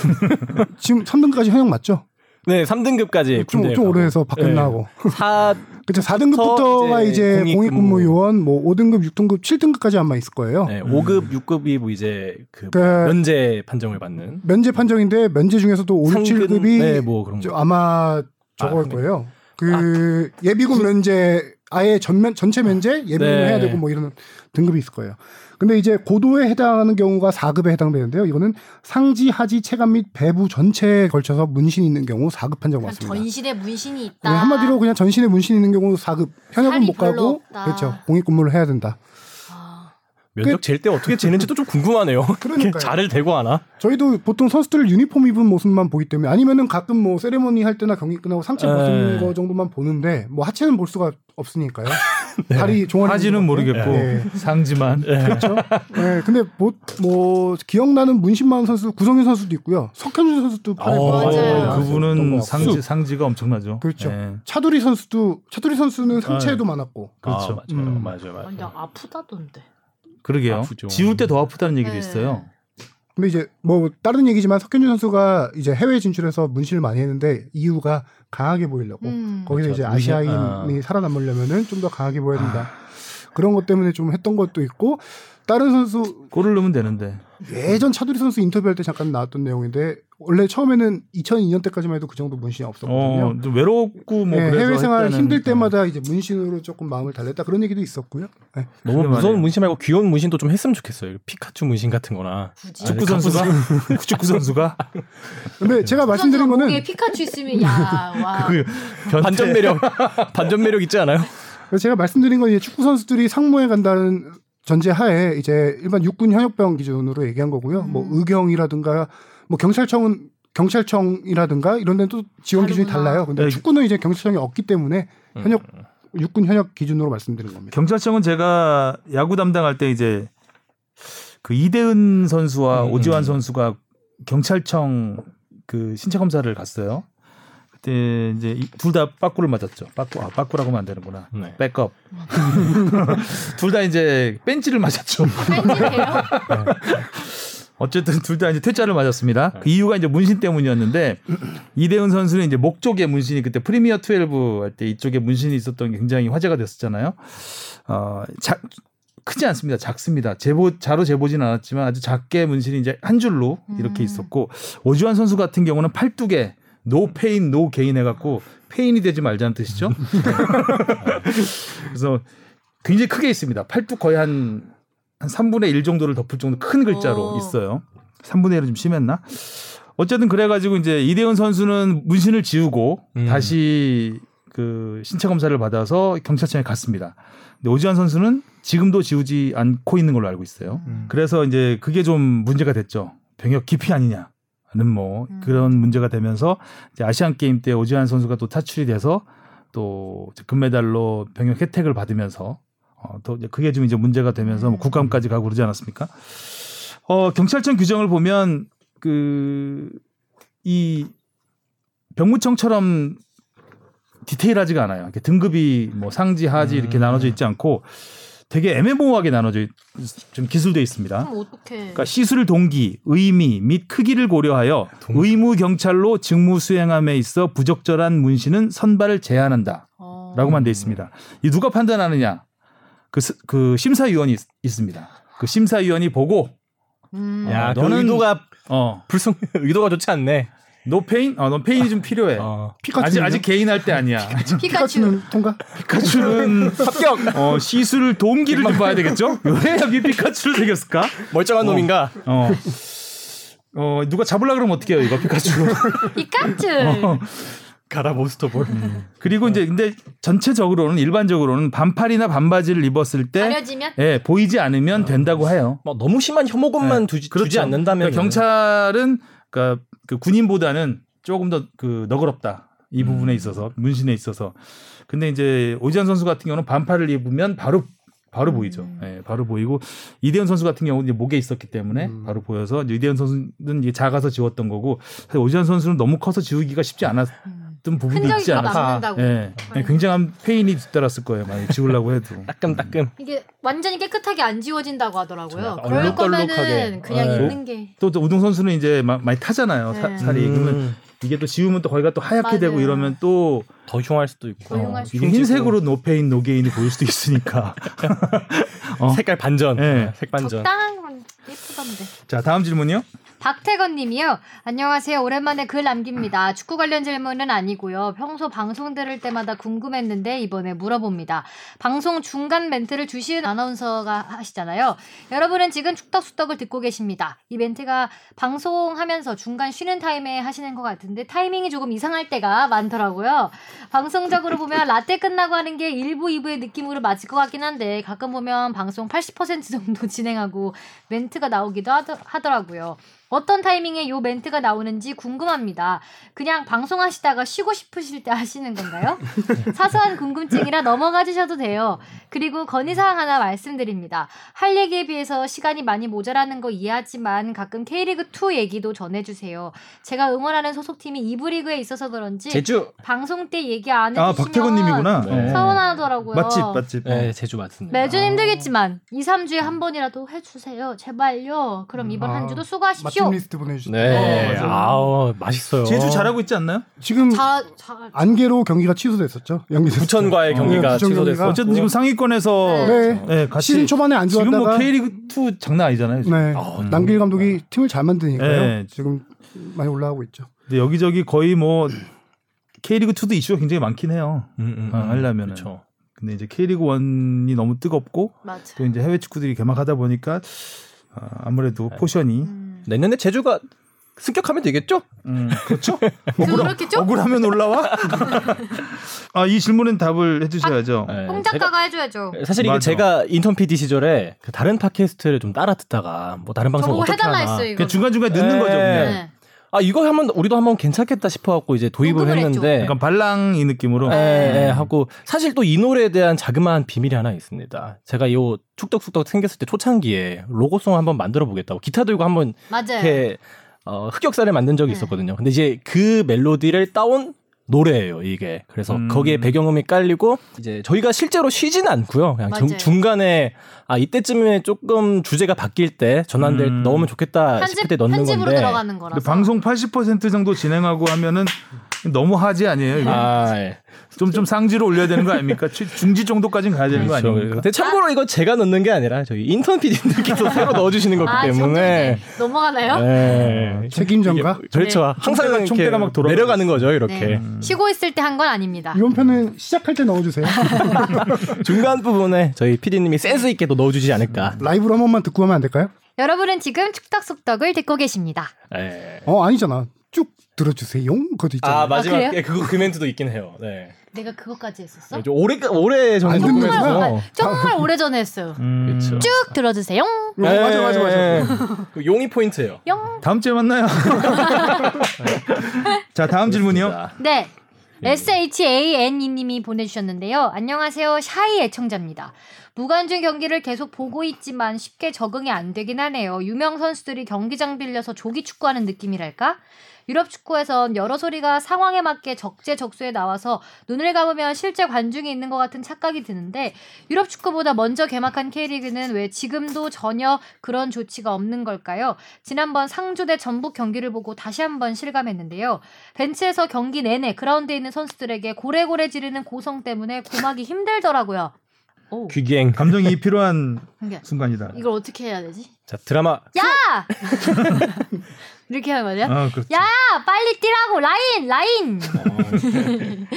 지금 3등까지 현역 맞죠? 네, 3등급까지 좀, 좀 오래해서 바뀌었나 하고. 4 그렇죠. 4등급부터가 이제 이제 공익근무 요원, 뭐 5등급, 6등급, 7등급까지 아마 있을 거예요. 네, 5급, 6급이 뭐 이제 그 그- 면제 판정을 받는 면제 판정인데 면제 중에서도 5, 6, 상근, 7급이 네, 뭐 그런 저 거. 아마 저거일 아, 네. 거예요. 그 예비군 면제 아예 전면 전체 면제 예비군 네. 해야 되고 뭐 이런 등급이 있을 거예요. 근데 이제 고도에 해당하는 경우가 4급에 해당되는데요. 이거는 상지, 하지, 체감 및 배부 전체에 걸쳐서 문신이 있는 경우 4급 판정 받습니다. 전신에 문신이 있다. 네, 한마디로 그냥 전신에 문신 있는 경우 4급 현역은 못 가고 없다. 그렇죠 공익근무를 해야 된다. 아, 면접 잴때 어떻게 재는지도 좀 궁금하네요. 그러니까요. 잘을 대고 하나? 저희도 보통 선수들 유니폼 입은 모습만 보기 때문에 아니면은 가끔 뭐 세레머니 할 때나 경기 끝나고 상체 네. 벗은 거 정도만 보는데 뭐 하체는 볼 수가 없으니까요. 다리 종아리 하지는 모르겠고 네. 상지만 그렇죠. 네, 근데 뭐, 뭐 기억나는 문신 많은 선수 구성현 선수도 있고요. 석현준 선수도 팔에 어, 많이 맞아요. 그분은. 상지 상지가 엄청나죠. 그렇죠. 예. 차두리 선수도 차두리 선수는 상체에도 많았고 그렇죠. 아, 맞아요, 음. 맞아요, 맞아요. 완전 아프다던데. 그러게요. 아프죠. 지울 때 더 아프다는 얘기도 네. 있어요. 근데 이제 뭐 다른 얘기지만 석현준 선수가 이제 해외 진출해서 문신을 많이 했는데 이유가 강하게 보이려고 음. 거기서 그렇죠. 이제 아시아인이 아. 살아남으려면은 좀 더 강하게 보여야 된다. 그런 것 때문에 좀 했던 것도 있고 다른 선수 골을 넣으면 되는데. 예전 차두리 선수 인터뷰할 때 잠깐 나왔던 내용인데 원래 처음에는 2002년 때까지만 해도 그 정도 문신이 없었거든요. 어, 좀 외롭고 뭐 네, 해외 생활 힘들 때마다 이제 문신으로 조금 마음을 달랬다 그런 얘기도 있었고요. 네. 너무 무서운 말이에요. 문신 말고 귀여운 문신도 좀 했으면 좋겠어요. 피카츄 문신 같은 거나. 굳이. 축구 선수가 축구 선수가 근데 제가 말씀드린 거는 피카츄 있으면 야 와. 그 변태 반전 매력, 반전 매력 있지 않아요? 제가 말씀드린 건 이제 축구 선수들이 상무에 간다는 전제 하에 이제 일반 육군 현역병 기준으로 얘기한 거고요. 뭐 음. 의경이라든가 뭐 경찰청은 경찰청이라든가 이런 데는 또 지원 기준이 다르구나. 달라요. 근데 네. 축구는 이제 경찰청이 없기 때문에 현역 육군 현역 기준으로 말씀드린 겁니다. 경찰청은 제가 야구 담당할 때 이제 그 이대은 선수와 음, 오지환 음. 선수가 경찰청 그 신체 검사를 갔어요. 그때 이제 둘 다 빠꾸를 맞았죠. 빠꾸 아 빠꾸라고 하면 안 되는구나. 네. 백업. 둘 다 이제 벤치를 맞았죠. 팬이에요? 어쨌든 둘 다 이제 퇴짜를 맞았습니다. 그 이유가 이제 문신 때문이었는데 이대훈 선수는 이제 목 쪽에 문신이 그때 프리미어 12 할 때 이쪽에 문신이 있었던 게 굉장히 화제가 됐었잖아요. 어, 작 크지 않습니다. 작습니다. 제보 자로 재보진 않았지만 아주 작게 문신이 이제 한 줄로 이렇게 음. 있었고 오주환 선수 같은 경우는 팔뚝에 no pain no gain 해갖고 폐인이 되지 말자는 뜻이죠. 그래서 굉장히 크게 있습니다. 팔뚝 거의 한, 한 3분의 1 정도를 덮을 정도 큰 글자로 어. 있어요. 3분의 1은 좀 심했나? 어쨌든 그래가지고 이제 이대훈 선수는 문신을 지우고 음. 다시 그 신체 검사를 받아서 경찰청에 갔습니다. 근데 오지환 선수는 지금도 지우지 않고 있는 걸로 알고 있어요. 음. 그래서 이제 그게 좀 문제가 됐죠. 병역 기피 아니냐 는 뭐 음. 그런 문제가 되면서 이제 아시안 게임 때 오지환 선수가 또 타출이 돼서 또 금메달로 병역 혜택을 받으면서 어, 또 이제 그게 좀 이제 문제가 되면서 뭐 음. 국감까지 가고 그러지 않았습니까? 어, 경찰청 규정을 보면 그 이 병무청처럼 디테일하지가 않아요. 이렇게 등급이 뭐 상지, 하지 이렇게 음. 나눠져 있지 않고 되게 애매모호하게 나눠져 있, 좀 기술돼 있습니다. 그럼 어떻게? 그러니까 시술 동기, 의미 및 크기를 고려하여 동기. 의무 경찰로 직무 수행함에 있어 부적절한 문신은 선발을 제한한다. 어. 라고만 돼 있습니다. 이 누가 판단하느냐? 그, 스- 그 심사위원이 있, 있습니다. 그 심사위원이 보고 음. 야, 어, 그 너는- 의도가 어, 불성 의도가 좋지 않네. no pain? 어, 너 pain이 좀 필요해. 어. 피카츄 아직 아직 gain 할 때 아니야. 피카츄. 피카츄는 통과? 피카츄는 합격. 어, 시술 동기를 좀 봐야 되겠죠? 왜 여기 피카츄를 새겼을까? 멀쩡한 어. 놈인가? 어. 어, 누가 잡으려 그러면 어떻게 해요, 이거 피카츄. 피카츄. 어. 가라 모스터볼. 그리고 이제 근데 전체적으로는 일반적으로는 반팔이나 반바지를 입었을 때 가려지면 예, 보이지 않으면 된다고 해요. 뭐 너무 심한 혐오감만 네, 두지, 그렇죠. 두지 않는다면 그러니까 경찰은 그러니까 그 군인보다는 조금 더 그 너그럽다. 이 부분에 있어서 문신에 있어서. 근데 이제 오지환 선수 같은 경우는 반팔을 입으면 바로 바로 음. 보이죠. 예, 바로 보이고 이대현 선수 같은 경우는 이제 목에 있었기 때문에 음. 바로 보여서 이제 이대현 선수는 이게 작아서 지웠던 거고 사실 오지환 선수는 너무 커서 지우기가 쉽지 않았 던 음. 부분이 있지. 남는다고. 예, 예, 굉장한 페인이 뒤따랐을 거예요. 만약 지우려고 해도. 따끔따끔. 이게 완전히 깨끗하게 안 지워진다고 하더라고요. 그럴 거면은. 그냥 네. 있는 게. 또, 또 우동 선수는 이제 마- 많이 타잖아요. 사- 네. 살이. 그러면 이게 또 지우면 또 거기가 또 하얗게 맞아요. 되고 이러면 또 더 흉할 수도 있고. 수도 이게 흰색으로 no pain no gain이 보일 수도 있으니까. 어. 색깔 반전. 네. 색 반전. 적당한 건 예쁘던데. 자 다음 질문이요. 박태건 님이요. 안녕하세요. 오랜만에 글 남깁니다. 축구 관련 질문은 아니고요. 평소 방송 들을 때마다 궁금했는데 이번에 물어봅니다. 방송 중간 멘트를 주시은 아나운서가 하시잖아요. 여러분은 지금 축덕수덕을 듣고 계십니다. 이 멘트가 방송하면서 중간 쉬는 타임에 하시는 것 같은데 타이밍이 조금 이상할 때가 많더라고요. 방송적으로 보면 라떼 끝나고 하는 게 1부, 2부의 느낌으로 맞을 것 같긴 한데 가끔 보면 방송 80% 정도 진행하고 멘트가 나오기도 하더, 하더라고요. 어떤 타이밍에 요 멘트가 나오는지 궁금합니다. 그냥 방송하시다가 쉬고 싶으실 때 하시는 건가요? 사소한 궁금증이라 넘어가 주셔도 돼요. 그리고 건의사항 하나 말씀드립니다. 할 얘기에 비해서 시간이 많이 모자라는 거 이해하지만 가끔 K리그2 얘기도 전해주세요. 제가 응원하는 소속팀이 2부 리그에 있어서 그런지 제주. 방송 때 얘기 안아 해주시면 박태건님이구나. 네. 어. 서운하더라고요. 맛집 맛집. 네, 제주 맞습니다. 매주 힘들겠지만 2, 3주에 한 번이라도 해주세요. 제발요. 그럼 이번 아, 한 주도 수고하십시오. 리스트 보내주세요. 네. 어. 아우, 맛있어요. 제주 잘하고 있지 않나요? 지금 자, 자, 안개로 경기가 취소됐었죠. 연기 부천과의 경기가 부천 취소됐어. 어쨌든 지금 상위권에서 네. 네, 같이 시즌 초반에 안 지금 좋았다가 뭐 K리그 2 장난 아니잖아요. 지금. 네. 아, 남길 감독이 팀을 잘 만드니까요. 네. 지금 많이 올라가고 있죠. 근데 여기저기 거의 뭐 K리그 2도 이슈가 굉장히 많긴 해요. 음, 음, 아, 음. 하려면은. 그렇죠. 근데 이제 K리그 1이 너무 뜨겁고 맞아. 또 이제 해외 축구들이 개막하다 보니까 아, 아무래도 포션이 음. 내년에 제주가 승격하면 되겠죠? 음, 그렇죠. 그렇겠죠? 억울하면 올라와? 아, 이 질문은 답을 해주셔야죠. 네, 홍 작가가 해줘야죠. 사실 이게 맞아. 제가 인턴 PD 시절에 그 다른 팟캐스트를 좀 따라 듣다가 뭐 다른 방송 어떻게 해달라 하나 했어요 이거. 그냥 중간 중간 넣는 네. 거죠. 그냥. 네. 아 이거 하면 우리도 한번 괜찮겠다 싶어갖고 이제 도입을 했는데 약간 발랑이 느낌으로. 예, 예, 하고 사실 또 이 노래에 대한 자그마한 비밀이 하나 있습니다. 제가 요 축덕축덕 생겼을 때 초창기에 로고송 한번 만들어 보겠다고 기타 들고 한번 맞아요. 이렇게 어, 흑역사를 만든 적이 네. 있었거든요. 근데 이제 그 멜로디를 따온 노래예요, 이게. 그래서 음. 거기에 배경음이 깔리고 이제 저희가 실제로 쉬지는 않고요. 그냥 중, 맞아요. 중간에 아 이때쯤에 조금 주제가 바뀔 때 전환될 때 음. 넣으면 좋겠다 싶을 편집 때 넣는 편집으로 건데. 들어가는 거라서. 근데 방송 80% 정도 진행하고 하면은 너무 하지 아니에요? 아, 예. 좀, 좀 상지로 올려야 되는 거 아닙니까? 최- 중지 정도까지는 가야 되는 거 그렇죠. 아닙니까? 근데 참고로 이거 제가 넣는 게 아니라 저희 인턴 PD님께서 새로 넣어주시는 거기 아, 때문에. 넘어가나요? 네. 책임전가? 그렇죠. 항상 총대가- 막 돌아가고 내려가는 거죠, 이렇게. 네. 쉬고 있을 때 한 건 아닙니다. 이번 편은 시작할 때 넣어주세요. 중간 부분에 저희 PD님이 센스 있게 또 넣어주지 않을까. 라이브로 한 번만 듣고 하면 안 될까요? 여러분은 지금 축덕숙덕을 듣고 계십니다. 네. 어 아니잖아. 쭉 들어주세요. 그것도 있잖아요. 아 마지막에 그래요? 그거 그 멘트도 있긴 해요. 네. 내가 그것까지 했었어? 좀 오래 오래 전에 정말? 녹음해서. 정말 오래 전에 했어요. 음. 쭉 들어주세요. 어, 맞아 맞아 맞아. 그 용이 포인트예요. 영. 다음 주에 만나요. 자, 다음 질문이요. 네. 예. SHANE님이 보내주셨는데요. 안녕하세요. 샤이 애청자입니다. 무관중 경기를 계속 보고 있지만 쉽게 적응이 안 되긴 하네요. 유명 선수들이 경기장 빌려서 조기 축구하는 느낌이랄까? 유럽 축구에선 여러 소리가 상황에 맞게 적재적소에 나와서 눈을 감으면 실제 관중이 있는 것 같은 착각이 드는데 유럽 축구보다 먼저 개막한 K리그는 왜 지금도 전혀 그런 조치가 없는 걸까요? 지난번 상주 대 전북 경기를 보고 다시 한번 실감했는데요. 벤치에서 경기 내내 그라운드에 있는 선수들에게 고래고래 지르는 고성 때문에 고막이 힘들더라고요. 오, 귀기행. 감정이 필요한 순간이다. 이걸 어떻게 해야 되지? 자 드라마. 야! 이렇게 하는 거죠? 아, 그렇죠. 야! 빨리 뛰라고! 라인! 라인!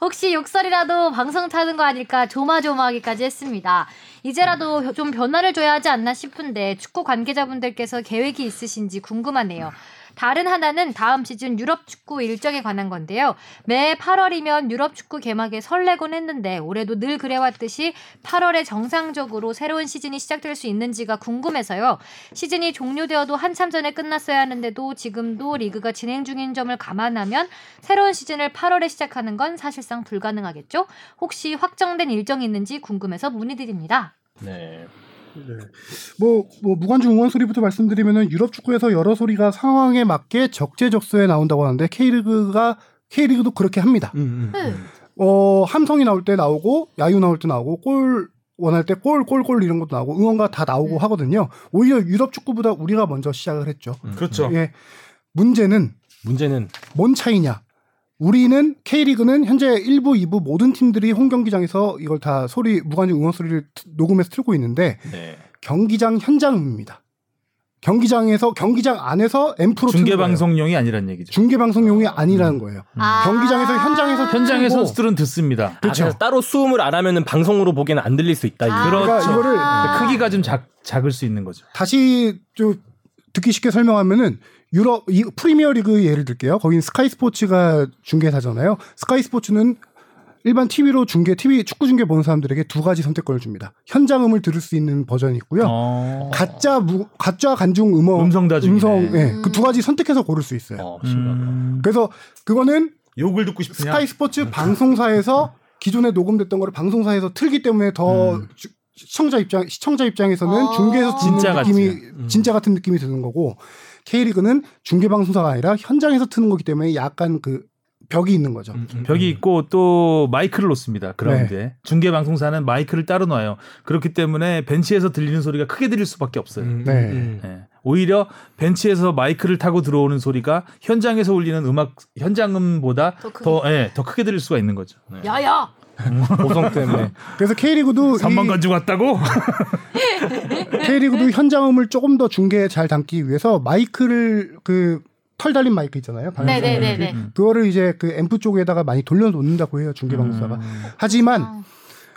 혹시 욕설이라도 방송 타는 거 아닐까 조마조마하기까지 했습니다. 이제라도 좀 변화를 줘야 하지 않나 싶은데 축구 관계자분들께서 계획이 있으신지 궁금하네요. 다른 하나는 다음 시즌 유럽 축구 일정에 관한 건데요. 매 8월이면 유럽 축구 개막에 설레곤 했는데 올해도 늘 그래왔듯이 8월에 정상적으로 새로운 시즌이 시작될 수 있는지가 궁금해서요. 시즌이 종료되어도 한참 전에 끝났어야 하는데도 지금도 리그가 진행 중인 점을 감안하면 새로운 시즌을 8월에 시작하는 건 사실상 불가능하겠죠? 혹시 확정된 일정이 있는지 궁금해서 문의드립니다. 네. 뭐, 뭐 무관중 응원 소리부터 말씀드리면은 유럽 축구에서 여러 소리가 상황에 맞게 적재적소에 나온다고 하는데 K리그가 K리그도 그렇게 합니다. 음, 음. 네. 어 함성이 나올 때 나오고 야유 나올 때 나오고 골 원할 때 골 골 골 이런 것도 나오고 응원가 다 나오고 네. 하거든요. 오히려 유럽 축구보다 우리가 먼저 시작을 했죠. 그렇죠. 예. 문제는 문제는 뭔 차이냐? 우리는 K리그는 현재 1부, 2부 모든 팀들이 홈 경기장에서 이걸 다 소리 무관중 응원 소리를 트- 녹음해서 틀고 있는데 네. 경기장 현장음입니다. 경기장에서 경기장 안에서 앰프로 중계. 방송용이 아니란 얘기죠. 중계 방송용이 아니라는 거예요. 아. 경기장에서 현장에서 현장의 선수들은 듣습니다. 그렇죠. 아, 따로 수음을 안 하면은 방송으로 보기에는 안 들릴 수 있다. 아. 이거. 그렇죠. 이거를 아. 크기가 좀 작, 작을 수 있는 거죠. 다시 좀 듣기 쉽게 설명하면은 유럽 이 프리미어 리그 예를 들게요. 거긴 스카이 스포츠가 중계사잖아요. 스카이 스포츠는 일반 TV로 중계, TV 축구 중계 보는 사람들에게 두 가지 선택권을 줍니다. 현장음을 들을 수 있는 버전이 있고요. 어. 가짜 무, 가짜 간중 음원 음성 다중이네. 음성 예, 그두 가지 선택해서 고를 수 있어요. 어. 음. 그래서 그거는 욕을 듣고 싶으냐? 스카이 스포츠 방송사에서 기존에 녹음됐던 거를 방송사에서 틀기 때문에 더 음. 주- 시청자 입장 시청자 입장에서는 어. 중계에서 듣는 진짜 느낌이 같지. 음. 진짜 같은 느낌이 드는 거고 K리그는 중계 방송사가 아니라 현장에서 트는 거기 때문에 약간 그 벽이 있는 거죠. 음, 음, 벽이 음. 있고 또 마이크를 놓습니다. 그라운드에 중계 방송사는 마이크를 따로 놔요. 그렇기 때문에 벤치에서 들리는 소리가 크게 들릴 수밖에 없어요. 음, 네. 음, 음. 예. 오히려 벤치에서 마이크를 타고 들어오는 소리가 현장에서 울리는 음악 현장음보다 더 크게. 더, 예, 더 크게 들릴 수가 있는 거죠. 야야. 보성 때문에. 그래서 K리그도 3만 이 가지고 왔다고? K리그도 현장음을 조금 더 중계에 잘 담기 위해서 마이크를 그 털 달린 마이크 있잖아요. 방송용 네네네네. 마이크. 그거를 이제 그 앰프 쪽에다가 많이 돌려놓는다고 해요. 중계 방송사가. 음. 하지만 아,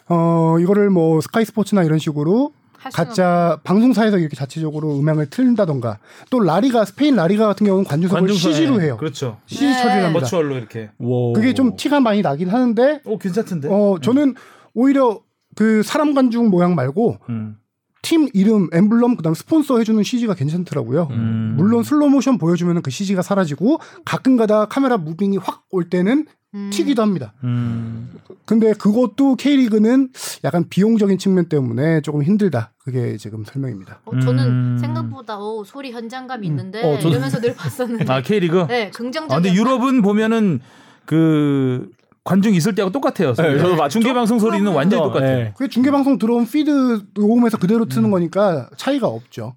어 이거를 뭐 스카이 스포츠나 이런 식으로 가짜 방송사에서 이렇게 자체적으로 음향을 틀다던가 또 라리가 스페인 라리가 같은 경우는 관중석을 관중석에. CG로 해요. 그렇죠. CG 네. 처리를 합니다. 버추얼로 이렇게. 와. 그게 좀 티가 많이 나긴 하는데 오 괜찮던데. 어 저는 오히려 그 사람 관중 모양 말고 음. 팀 이름, 엠블럼, 그다음 스폰서 해주는 CG가 괜찮더라고요. 음. 물론 슬로우 모션 보여주면 그 CG가 사라지고 가끔가다 카메라 moving이 확 올 때는 음. 튀기도 합니다. 음. 근데 그것도 K리그는 약간 비용적인 측면 때문에 조금 힘들다. 그게 지금 설명입니다. 어, 저는 음. 생각보다 오, 소리 현장감 이 있는데 어, 저도- 이러면서 늘 봤었는데. 아 K리그. 네, 긍정적인. 아, 근데 유럽은 보면은 그 관중 있을 때하고 똑같아요. 네, 저도 맞죠? 중계 방송 소리는 완전히 똑같아요. 네. 그게 중계 방송 들어온 피드 녹음해서 그대로 트는 음. 거니까 차이가 없죠.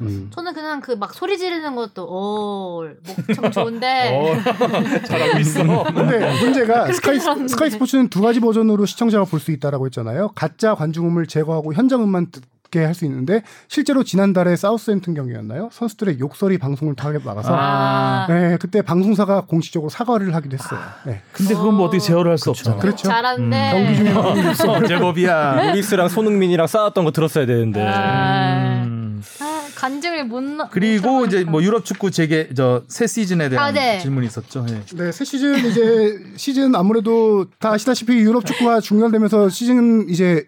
음. 음. 저는 그냥 그 막 소리 지르는 것도 오, 목청 좋은데. 어, 잘하고 있어. 근데 문제가 스카이, 스카이 스포츠는 두 가지 버전으로 시청자가 볼 수 있다라고 했잖아요. 가짜 관중음을 제거하고 현장음만 듣게 할 수 있는데 실제로 지난달에 사우스햄튼 경기였나요? 선수들의 욕설이 방송을 타게 막아서 아, 네, 그때 방송사가 공식적으로 사과를 하기도 했어요. 네. 근데 그건 뭐 어떻게 제어를 할 수 없잖아. 그렇죠. 잘하는데. 경기 중에 막 어, 제법이야. 루이스랑 손흥민이랑 싸웠던 거 들었어야 되는데. 아, 음. 아, 간증을 못 넣. 그리고 못 이제 뭐. 유럽 축구 재개 저 새 시즌에 대한 아, 네. 질문이 있었죠. 예. 네, 새 시즌 이제 시즌 아무래도 다 아시다시피 유럽 축구가 중단되면서 시즌 이제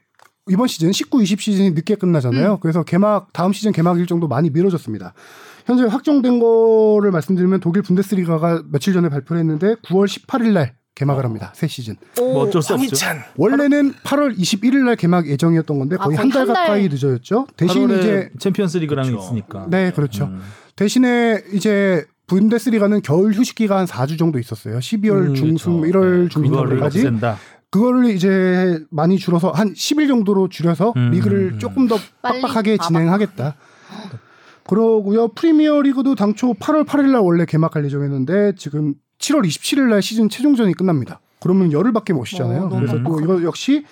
이번 시즌 19, 20 시즌이 늦게 끝나잖아요. 그래서 개막 다음 시즌 개막 일정도 많이 미뤄졌습니다. 현재 확정된 거를 말씀드리면 독일 분데스리가가 며칠 전에 발표를 했는데 9월 18일 날 개막을 합니다. 새 시즌. 오, 뭐 어쩔 수 없죠. 원래는 8월 21일 날 개막 예정이었던 건데 아, 거의 거의 한달한 달. 가까이 늦어졌죠. 대신 8월에 이제 챔피언스리그랑 그렇죠. 있으니까. 네, 그렇죠. 음. 대신에 이제 분데스리가는 겨울 휴식기가 한 4주 정도 있었어요. 12월 음, 중순, 그렇죠. 1월 중순 그거를 정도까지. 그거를 이제 많이 줄여서 한 10일 정도로 줄여서 음, 리그를 음. 조금 더? 빡빡하게 아, 진행하겠다. 그러고요. 프리미어 리그도 당초 8월 8일 날 원래 개막할 예정이었는데 지금 7월 27일 날 시즌 최종전이 끝납니다. 그러면 열흘밖에 못 쉬잖아요. 어, 그래서 또 이거 역시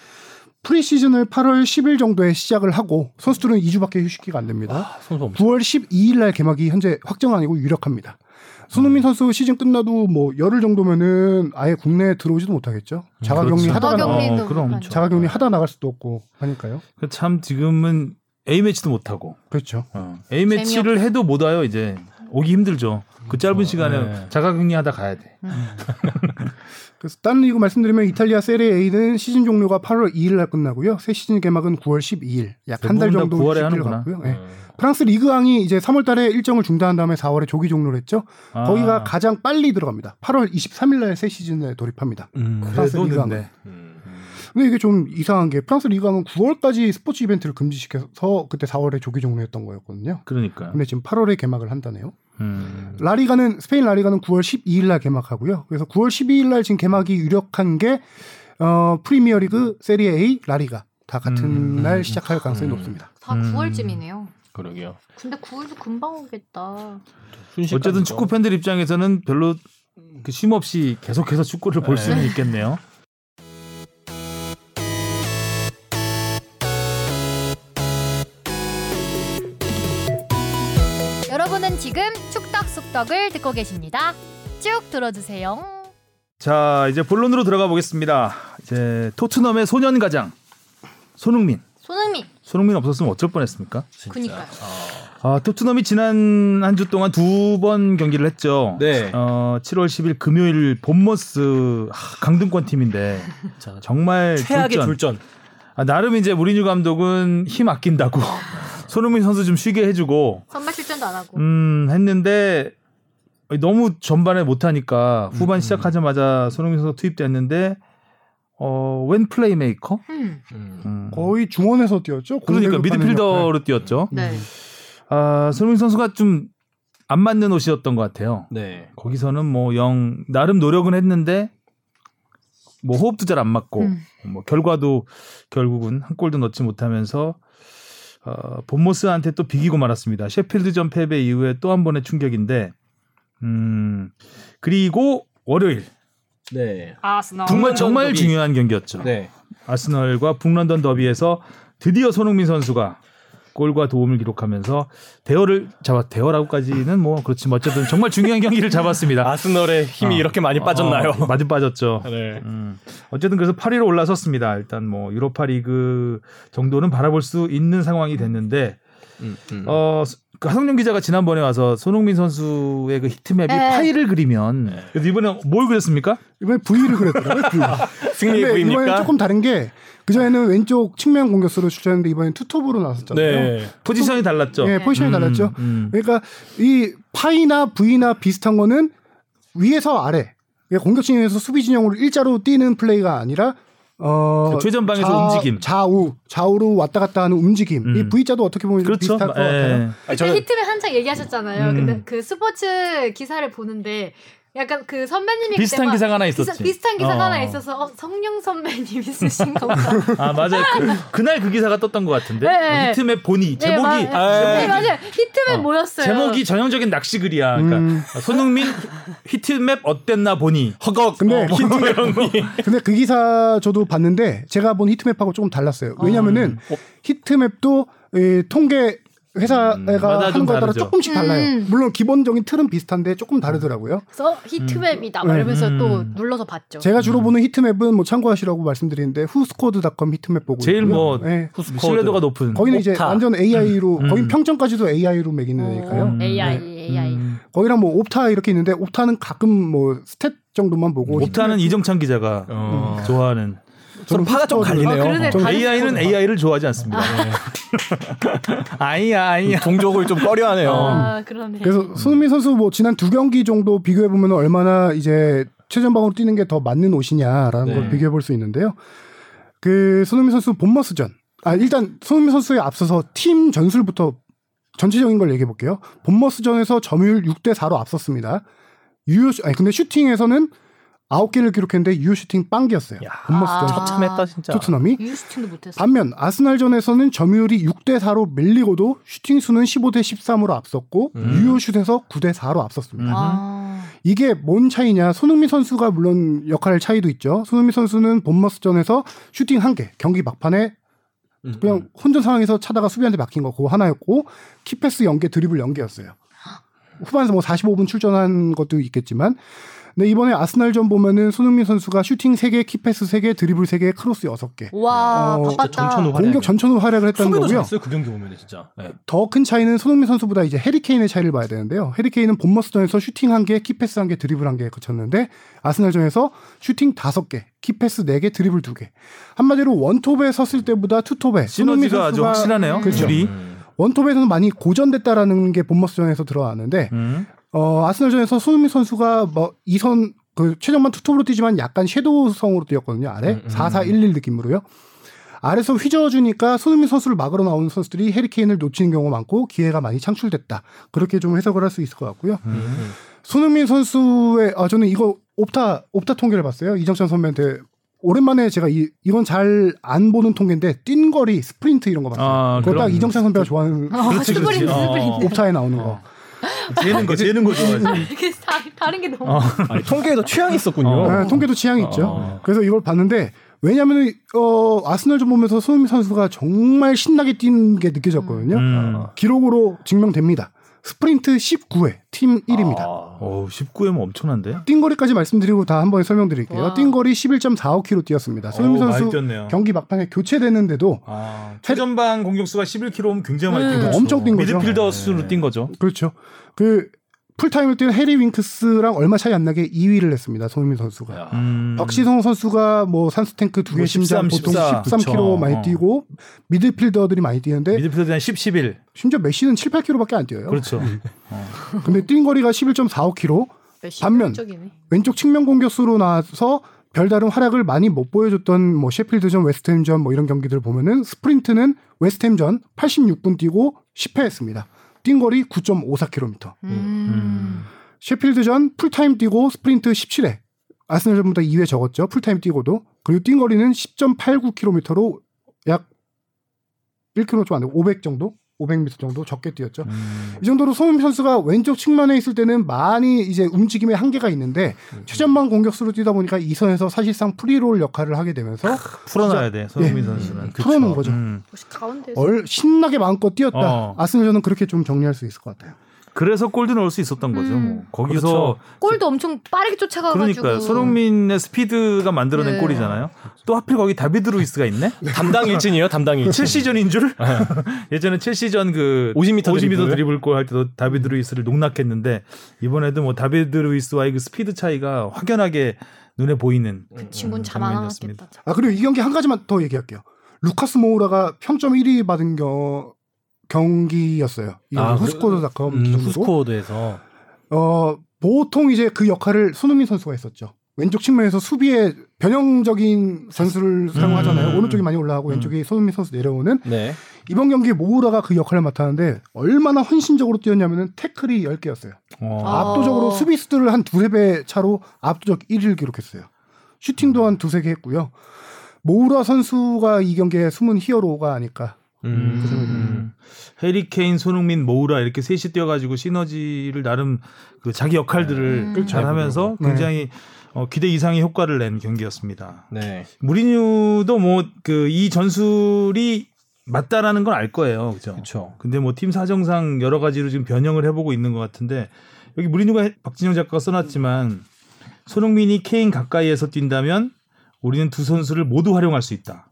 프리 시즌을 8월 10일 정도에 시작을 하고 선수들은 2주밖에 휴식기가 안 됩니다. 아, 선수 엄청 9월 12일 날 개막이 현재 확정 아니고 유력합니다. 손흥민 선수 시즌 끝나도 뭐 열흘 정도면은 아예 국내에 들어오지도 못하겠죠. 자가격리 그렇죠. 하다가 나, 자가격리도 어. 자가격리 하다 나갈 수도 없고 하니까요. 그참 지금은 A 매치도 못 하고 그렇죠. 어. A 매치를 해도 못 와요 이제 오기 힘들죠. 그 짧은 시간에 네. 자가격리하다 가야 돼. 그래서 다른 리그 말씀드리면 이탈리아 세리에 A는 시즌 종료가 8월 2일 날 끝나고요. 새 시즌 개막은 9월 12일. 약 한 달 정도 9월에 휴식기를 하는구나. 갖고요. 네. 프랑스 리그왕이 이제 3월 달에 일정을 중단한 다음에 4월에 조기 종료를 했죠. 아. 거기가 가장 빨리 들어갑니다. 8월 23일 날 새 시즌에 돌입합니다. 음. 프랑스 리그왕. 음. 근데 이게 좀 이상한 게 프랑스 리그왕은 9월까지 스포츠 이벤트를 금지시켜서 그때 4월에 조기 종료했던 거였거든요. 그러니까. 근데 지금 8월에 개막을 한다네요. 음. 라리가는 스페인 라리가는 9월 12일 날 개막하고요. 그래서 9월 12일 날 지금 개막이 유력한 게 어, 프리미어 리그, 세리에 A, 라리가 다 같은 음, 날 음, 시작할 가능성이 음. 높습니다. 다 음. 9월쯤이네요. 그러게요. 근데 9월도 금방 오겠다. 어쨌든 축구 팬들 입장에서는 별로 그 쉼 없이 계속해서 축구를 볼 네. 수는 있겠네요. 속덕을 듣고 계십니다. 쭉 들어주세요. 자, 이제 본론으로 들어가 보겠습니다. 이제 토트넘의 소년 가장 손흥민. 손흥민. 손흥민 없었으면 어쩔 뻔했습니까? 그니까요. 아, 토트넘이 지난 한 주 동안 두 번 경기를 했죠. 네. 어, 7월 10일 금요일 본머스 하, 강등권 팀인데 자, 정말 최악의 졸전. 졸전. 아, 나름 이제 무리뉴 감독은 힘 아낀다고 손흥민 선수 좀 쉬게 해주고 선발 출전도 안 하고. 음 했는데 너무 전반에 못하니까 후반 시작하자마자 손흥민 선수 투입됐는데 어 웬 플레이메이커? 음. 음. 음. 거의 중원에서 뛰었죠. 그러니까 미드필더로 뛰었죠. 네. 아 손흥민 선수가 좀 안 맞는 옷이었던 것 같아요. 네. 거기서는 뭐 영 나름 노력은 했는데 뭐 호흡도 잘 안 맞고 음. 뭐 결과도 결국은 한 골도 넣지 못하면서 어, 본머스한테 또 비기고 말았습니다. 셰필드전 패배 이후에 또 한 번의 충격인데 음 그리고 월요일 네. 아스널. 정말 정말 더비. 중요한 경기였죠. 네. 아스널과 북런던 더비에서 드디어 손흥민 선수가 골과 도움을 기록하면서 대어를 잡았 대어라고까지는 뭐 그렇지만 어쨌든 정말 중요한 경기를 잡았습니다. 아스널의 힘이 어. 이렇게 많이 빠졌나요? 어, 많이 빠졌죠. 네. 음. 어쨌든 그래서 8위로 올라섰습니다. 일단 뭐 유로파리그 정도는 바라볼 수 있는 상황이 됐는데 음, 음. 어 그 하성룡 기자가 지난번에 와서 손흥민 선수의 그 히트맵이 네. 파일을 그리면 네. 그래서 이번에 뭘 그렸습니까? 이번에 V를 그렸더라고요. V. 승리의 근데 이번에 V입니까? 조금 다른 게 그전에는 왼쪽 측면 공격수로 출전했는데 이번엔 투톱으로 나섰잖아요. 네. 포지션이 달랐죠. 예, 포지션이 음, 달랐죠. 음. 그러니까 이 파이나 V나 비슷한 거는 위에서 아래 그러니까 공격 진영에서 수비 진영으로 일자로 뛰는 플레이가 아니라 어그 최전방에서 움직임. 좌우 좌우로 왔다 갔다 하는 움직임 음. 이 V자도 어떻게 보면 그렇죠. 비슷할 것 예. 같아요. 아니, 그 저는 히트맵 한창 얘기하셨잖아요. 음. 근데 그 스포츠 기사를 보는데 약간 그 선배님이 비슷한 기사가 하나 기사- 있었지. 비슷 한 기사가 어. 하나 있어서 어, 성룡 선배님 있으신 건가? 아 맞아요. 그, 날그 기사가 떴던 것 같은데 네, 네. 뭐 heat map 보니 제목이 네, 맞- 네, 맞아요. heat map 어, 뭐였어요? 제목이 전형적인 낚시 글이야. 그러니까 음. 손흥민 heat map 어땠나 보니 허걱. 근데 어, 힌트명이. 근데 그 기사 저도 봤는데 제가 본 heat map하고 조금 달랐어요. 왜냐면은 어. heat map도 이 통계 회사가 음, 하는 거에 따라. 조금씩 달라요. 음. 물론 기본적인 틀은 비슷한데 조금 다르더라고요. 그래서 heat map이다 막 네. 이러면서 음. 또 눌러서 봤죠. 제가 주로 보는 heat map은 뭐 참고하시라고 말씀드리는데 후스코어드닷컴 heat map 보고 제일 있고요. 뭐 네. 후스코어드. 신뢰도가 높은 거기는 이제 옵타. 완전 AI로 음. 거기 평점까지도 AI로 매기는 어, 애니까요. 음. AI, 네. AI. 음. 거기랑 뭐 옵타 이렇게 있는데 옵타는 가끔 뭐 stat 정도만 보고 옵타는 이정찬 기자가 어. 좋아하는 서로 파가 좀 갈리네요. 어, 그러네. 저는 다른 AI는. AI를 좋아하지 않습니다. 아이야 아이야. 종족을 좀 꺼려하네요. 아 그러네. 그래서 손흥민 선수 뭐 지난 두 경기 정도 비교해 보면 얼마나 이제 최전방으로 뛰는 게 더 맞는 옷이냐라는 네. 걸 비교해 볼 수 있는데요. 그 손흥민 선수 본머스전. 아 일단 손흥민 선수에 앞서서 팀 전술부터 전체적인 걸 얘기해 볼게요. 본머스전에서 점유율 6대 4로 앞섰습니다. 유효 슈- 아니 근데 슈팅에서는 9개를 기록했는데 유효 슈팅 빵기였어요. 본머스전 아. 처참했다 진짜. 토트넘이 유효 슈팅도 못했어. 반면 아스날전에서는 점유율이 6대 4로 밀리고도 슈팅 수는 15대 13으로 앞섰고 음. 유효 슛에서 9대 4로 앞섰습니다. 아. 이게 뭔 차이냐? 손흥민 선수가 물론 역할 차이도 있죠. 손흥민 선수는 본머스전에서 슈팅 한 개, 경기 막판에 음, 그냥 혼전 상황에서 차다가 수비한테 막힌 거 그거 하나였고 key pass 0개, 드리블 0개였어요. 후반에서 뭐 45분 출전한 것도 있겠지만 근데 이번에 아스날전 보면은 손흥민 선수가 슈팅 3개, key pass 3개, 드리블 3개, 크로스 6개. 와 어. 전천후. 공격 전천후 활약을 했다는 수비도 거고요. 잘했어요 그 경기 보면 진짜. 네. 더큰 차이는 손흥민 선수보다 이제 해리 케인의 차이를 봐야 되는데요. 해리 케인은 본머스전에서 슈팅 한 개, key pass 한 개, 드리블 한개 거쳤는데 아스날전에서 슈팅 다섯 개, key pass 네 개, 드리블 두 개. 한마디로 one top에 섰을 때보다 two top에 손흥민 시너지가 아주 선수가 확실하네요. 그렇죠. 음. one top에서는 많이 고전됐다라는 게 본머스전에서 들어왔는데 음. 어, 아스날전에서 손흥민 선수가 뭐 이선 그 최전방 two top으로 뛰지만 약간 shadow성으로 뛰었거든요. 아래 음, 음. 4-4-1-1 느낌으로요. 아래서 휘저어주니까 손흥민 선수를 막으러 나오는 선수들이 해리 케인을 놓치는 경우가 많고 기회가 많이 창출됐다. 그렇게 좀 해석을 할 수 있을 것 같고요. 음. 손흥민 선수의 아 저는 이거 옵타 옵타 통계를 봤어요. 이정찬 선배한테 오랜만에 제가 이, 이건 잘 안 보는 통계인데 뛴 거리, 스프린트 이런 거 봤어요. 아, 그거 딱 이정찬 선배가 좋아하는 어, 그렇지, 그렇지. 스프린트, 어, 스프린트. 옵타에 나오는 거. 재는 거, 재는 거 좋아하지. 이게 다, 다른 게 너무. 어. 아니, 통계에도 취향이 있었군요. 어. 네, 통계도 취향이 있죠. 어. 그래서 이걸 봤는데 왜냐하면 어, 아스널 좀 보면서 손흥민 선수가 정말 신나게 뛰는 게 느껴졌거든요. 음. 기록으로 증명됩니다. 스프린트 19회 팀 1위입니다. 아. 어, 19회면 엄청난데? 뛴 거리까지 말씀드리고 다 한 번에 설명드릴게요. 와. 뛴 거리 11.45km 뛰었습니다. 많이 선수 뛰었네요. 경기 막판에 교체됐는데도 아, 최전방 공격수가 11km면 굉장히 많이 네. 뛴 거죠. 엄청 뛴 거죠. 미드필더 수로 뛴 거죠. 그렇죠. 그 풀타임을 뛴 해리 윙크스랑 얼마 차이 안 나게 2위를 했습니다. 손흥민 선수가. 야. 음. 박지성 선수가 뭐 산소 탱크 두개 뭐 심장 13, 보통 14. 13km 그쵸. 많이 어. 뛰고 미드필더들이 많이 뛰는데 미드필더 한 10, 11. 심지어 메시는 7, 8km밖에 안 뛰어요. 그렇죠. 근데 뛴 거리가 11.45km. 몇시 반면. 쪽이네. 왼쪽 측면 공격수로 나와서 별다른 활약을 많이 못 보여줬던 뭐 셰필드전, 웨스트햄전 뭐 이런 경기들 보면은 스프린트는 웨스트햄전 86분 뛰고 10회했습니다. 뛴 거리 9.54km. 음. 셰필드전 풀타임 뛰고 스프린트 17회. 아스널전보다 2회 적었죠. 풀타임 뛰고도. 그리고 뛴 거리는 10.89km로 약 1km 좀 안 되고 500 정도? 500m 정도 적게 뛰었죠. 음. 이 정도로 손흥민 선수가 왼쪽 측면에 있을 때는 많이 이제 움직임에 한계가 있는데 최전방 공격수로 뛰다 보니까 이 선에서 사실상 free role 역할을 하게 되면서 풀어놔야 돼, 손흥민 예. 선수는. 풀어놓은 거죠. 음. 혹시 가운데. 얼 신나게 마음껏 뛰었다. 어. 아스널전은 그렇게 좀 정리할 수 있을 것 같아요. 그래서 골도 넣을 수 있었던 거죠. 음. 뭐. 거기서 그렇죠. 골도 엄청 빠르게 쫓아가가지고. 그러니까 손흥민의 스피드가 만들어낸 네. 골이잖아요. 또 하필 거기 다비드 루이스가 있네. 담당 일진이에요, 담당 일진. 첼시전인 줄? 예전에 첼시전 그 50m 50m 드리블. 드리블 골 할 때도 다비드 루이스를 농락했는데 이번에도 뭐 다비드 루이스와의 그 스피드 차이가 확연하게 눈에 보이는 그 친구는 음, 자만하겠다. 아 그리고 이 경기 한 가지만 더 얘기할게요. 루카스 모우라가 평점 1위 받은 겨, 경기였어요. 이 아, 후스코드닷컴 음, 기준으로. 후스코드에서 어 보통 이제 그 역할을 손흥민 선수가 했었죠. 왼쪽 측면에서 수비에 변형적인 전술을 사용하잖아요. 음. 오른쪽이 많이 올라가고 왼쪽이 손흥민 선수 내려오는 네. 이번 경기에 모우라가 그 역할을 맡았는데 얼마나 헌신적으로 뛰었냐면은 태클이 10개였어요. 어. 아. 압도적으로 수비수들을 한 두세 배 차로 압도적 1위를 기록했어요. 슈팅도 한 두세 개 했고요. 모우라 선수가 이 경기의 숨은 히어로가 아닐까. 음. 그 생각이 음. 해리 케인, 손흥민, 모우라 이렇게 셋이 뛰어가지고 시너지를 나름 그 자기 역할들을 음. 잘하면서 네. 굉장히 어, 기대 이상의 효과를 낸 경기였습니다. 네. 무리뉴도 뭐 그 이 전술이 맞다라는 건알 거예요, 그죠? 그렇죠. 근데 뭐 팀 사정상 여러 가지로 지금 변형을 해보고 있는 것 같은데 여기 무리뉴가 해- 박진영 작가가 써놨지만 손흥민이 케인 가까이에서 뛴다면 우리는 두 선수를 모두 활용할 수 있다.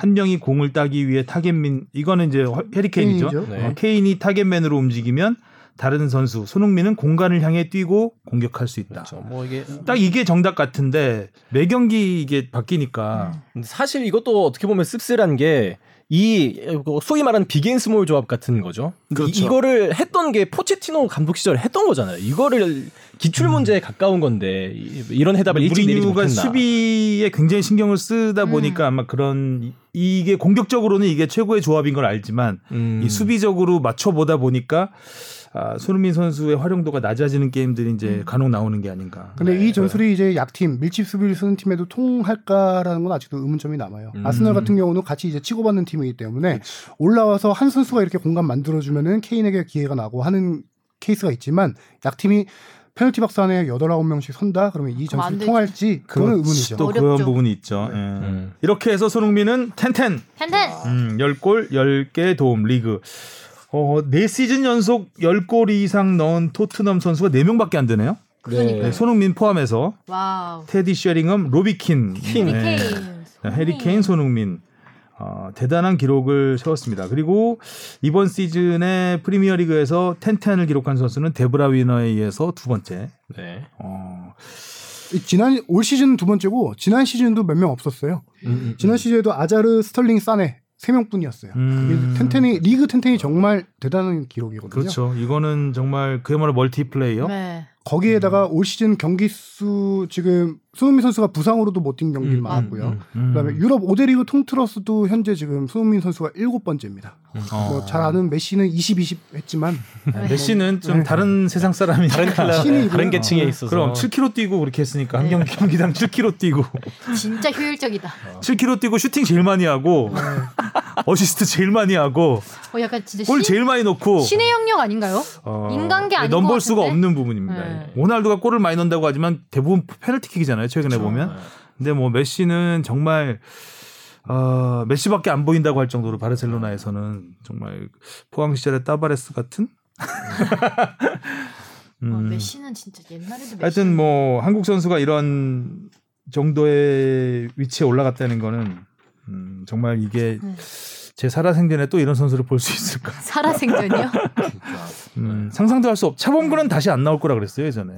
한 명이 공을 따기 위해 타겟맨 이거는 이제 허- 해리 케인이죠. 케인이죠. 네. 어, 케인이 타겟맨으로 움직이면 다른 선수 손흥민은 공간을 향해 뛰고 공격할 수 있다. 그렇죠. 뭐 이게 딱 이게 정답 같은데 매 경기 이게 바뀌니까 근데 사실 이것도 어떻게 보면 씁쓸한 게 이 소위 말하는 big and small 조합 같은 거죠. 그렇죠. 이, 거를 했던 게 포체티노 감독 시절에 했던 거잖아요. 이거를 기출 문제에 가까운 건데 이- 이런 해답을 일찍 내리지 못했나. 수비에 굉장히 신경을 쓰다 음. 보니까 아마 그런 이- 이게 공격적으로는 이게 최고의 조합인 걸 알지만 음. 이 수비적으로 맞춰 보다 보니까 아, 손흥민 선수의 활용도가 낮아지는 게임들이 이제 간혹 나오는 게 아닌가. 근데 네, 이 전술이 이제 약팀 밀집 수비를 쓰는 팀에도 통할까라는 건 아직도 의문점이 남아요. 음. 아스널 같은 경우는 같이 이제 치고받는 팀이기 때문에 올라와서 한 선수가 이렇게 공간 만들어주면은 케인에게 기회가 나고 하는 케이스가 있지만 약팀이 페널티 박스 안에 8, 9명씩 선다? 그러면 이 전술이. 통할지 그거는 의문이죠. 또 어렵죠. 그런 부분이 있죠. 예. 음. 이렇게 해서 손흥민은 ten-ten ten-ten. 음, 10골, 10개 도움 리그. 어, 4시즌 연속 10골 이상 넣은 토트넘 선수가 4명밖에 안 되네요. 그러니까요. 네, 손흥민 포함해서 와우. 테디 쉐링엄, 로비 킨, 네. 케인. 네, 해리 케인, 손흥민. 어, 대단한 기록을 세웠습니다. 그리고 이번 시즌에 프리미어리그에서 ten-ten을 기록한 선수는 데브라위너에 이어서 두 번째. 네. 어, 이 지난 올 시즌 두 번째고 지난 시즌도 몇 명 없었어요. 음, 지난 시즌에도 아자르, 스털링, 사네 세 명뿐이었어요. 음. 이 ten-ten이 리그 ten-ten이 정말 대단한 기록이거든요. 그렇죠. 이거는 정말 그야말로 멀티플레이어. 네. 거기에다가 올 시즌 경기 수 지금 손흥민 선수가 부상으로도 못 뛴 경기를 음, 많았고요. 음. 그다음에 유럽 5대 리그 통틀어서도 현재 지금 손흥민 선수가 일곱 번째입니다. 어. 뭐 잘 아는 메시는 20, 20 했지만 네, 메시는 좀 다른 세상 사람이니까. 다른 신이고요. 다른 계층에 어, 있어서 그럼 7km 뛰고 그렇게 했으니까 한 경기 경기당 7km 뛰고 진짜 효율적이다. 7km 뛰고 슈팅 제일 많이 하고 어시스트 제일 많이 하고 어, 약간 진짜 골 신, 제일 많이 넣고 신의 영역 아닌가요? 어, 인간계 아닌 것 넘볼 수가 같은데? 없는 부분입니다. 네. 호날두가 골을 많이 넣는다고 하지만 대부분 페널티킥이잖아요. 최근에 보면. 근데 뭐 메시는 정말 어, 메시밖에 안 보인다고 할 정도로 바르셀로나에서는 정말 포항 시절의 따바레스 같은 음. 어, 메시는 진짜 옛날에도 메시. 하여튼 뭐 한국 선수가 이런 정도의 위치에 올라갔다는 거는 음, 정말 이게 네. 제 살아생전에 또 이런 선수를 볼 수 있을까? 살아생전이요? 음, 상상도 할 수 없. 차범근은 다시 안 나올 거라 그랬어요 예전에.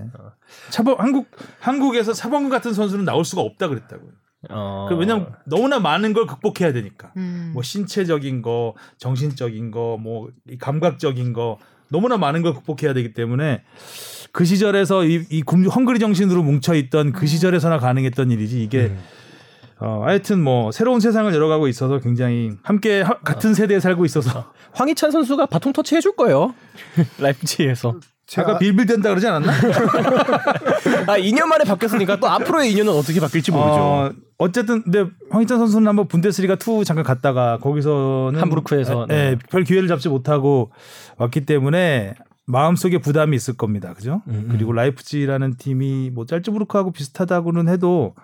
차범 한국 한국에서 차범근 같은 선수는 나올 수가 없다 그랬다고요. 어. 그 왜냐면 너무나 많은 걸 극복해야 되니까. 음. 뭐 신체적인 거, 정신적인 거, 뭐이 감각적인 거 너무나 많은 걸 극복해야 되기 때문에 그 시절에서 이, 이 굶- 헝그리 정신으로 뭉쳐 있던 그 시절에서나 가능했던 일이지 이게 어, 하여튼 뭐 새로운 세상을 열어가고 있어서 굉장히 함께 하- 같은 세대에 살고 있어서 황희찬 선수가 바통 터치 해줄 거예요. 라이프치히에서. 아까 빌빌댄다 그러지 않았나? 아 2년 만에 바뀌었으니까 또 앞으로의 2년은 어떻게 바뀔지 모르죠. 어, 어쨌든 근데 황희찬 선수는 한번 분데스리가 2 잠깐 갔다가 거기서는 함부르크에서, 예, 네. 별 기회를 잡지 못하고 왔기 때문에 마음속에 부담이 있을 겁니다. 그죠? 음, 음. 그리고 라이프치히라는 팀이 뭐 짤츠부르크하고 비슷하다고는 해도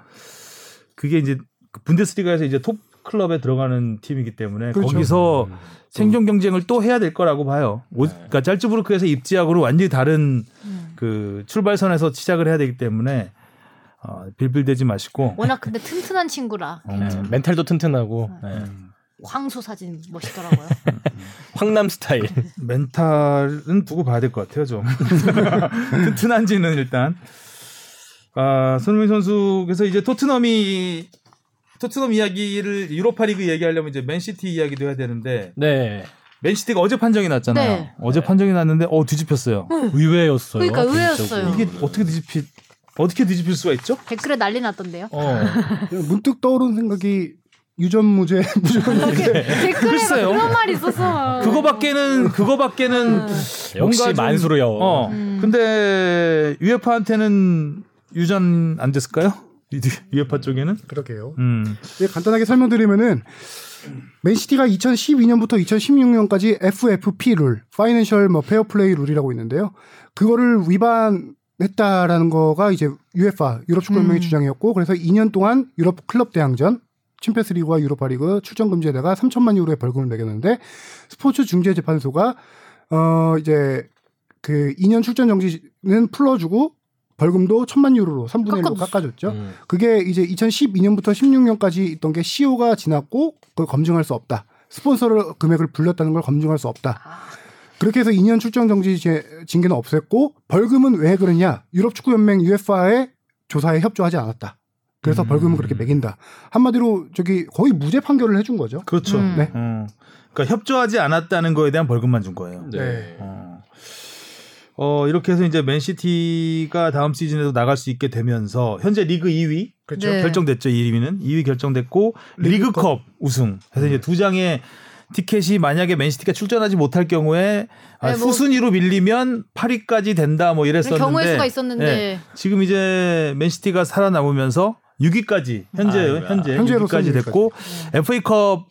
그게 이제 그 분데스리가에서 이제 top club에 들어가는 팀이기 때문에 그렇죠. 거기서 음. 생존 경쟁을 또 해야 될 거라고 봐요. 오- 네. 그러니까 짤츠부르크에서 입지하고는 완전히 다른 음. 그 출발선에서 시작을 해야 되기 때문에 어, 빌빌대지 마시고 워낙 근데 튼튼한 친구라 네, 멘탈도 튼튼하고 네. 황소 사진 멋있더라고요. 황남 스타일. 멘탈은 두고 봐야 될 것 같아요 좀 튼튼한지는 일단 아 손흥민 선수께서 이제 토트넘이 토트넘 이야기를 유로파리그 얘기하려면 이제 맨시티 이야기도 해야 되는데 네. 맨시티가 어제 판정이 났잖아요. 네. 어제 판정이 났는데 어 뒤집혔어요. 의외였어요. 그러니까 의외였어요. 이게 어떻게 뒤집히 어떻게 뒤집힐 수가 있죠? 댓글에 난리 났던데요. 어. 문득 떠오른 생각이 유전무죄 무조건 댓글에 막 글쎄요. 그런 말이 있었어. 그거밖에는 그거밖에는 역시 뭔가 만수르요. 어. 음. 근데 유에파한테는 유죄 안 됐을까요? UEFA 쪽에는? 그러게요. 음. 예, 간단하게 설명드리면은 맨시티가 2012년부터 2016년까지 FFP 룰, financial 뭐 fair play 룰이라고 있는데요. 그거를 위반했다라는 거가 이제 UEFA 유럽 축구 연맹의 음. 주장이었고 그래서 2년 동안 유럽 클럽 대항전 챔피언스리그와 유로파리그 출전 금지에다가 3천만 유로의 벌금을 매겼는데 스포츠 중재 재판소가 어 이제 그 2년 출전 정지는 풀어주고 벌금도 1천만 유로로 3분의 1로 깎아줬어. 깎아줬죠. 음. 그게 이제 2012년부터 16년까지 있던 게 CO가 지났고 그걸 검증할 수 없다. 스폰서를 금액을 불렸다는 걸 검증할 수 없다. 그렇게 해서 2년 출전 정지 제- 징계는 없앴고 벌금은 왜 그러냐? 유럽 축구 연맹 UEFA의 조사에 협조하지 않았다. 그래서 음. 벌금을 그렇게 매긴다. 한마디로 저기 거의 무죄 판결을 해준 거죠. 그렇죠. 음. 네. 어. 그러니까 협조하지 않았다는 거에 대한 벌금만 준 거예요. 네. 어. 어, 이렇게 해서 이제 맨시티가 다음 시즌에도 나갈 수 있게 되면서 현재 리그 2위 그렇죠. 네. 결정됐죠. 2위는 2위 결정됐고 리그컵 우승. 그래서 이제 두 장의 티켓이 만약에 맨시티가 출전하지 못할 경우에 아, 네, 뭐- 후순위로 밀리면 8위까지 된다 뭐 이랬었는데 경우의 수가 있었는데 네. 지금 이제 맨시티가 살아남으면서 6위까지 현재 아이고야. 현재 현재로서는 6위까지 됐고 FA컵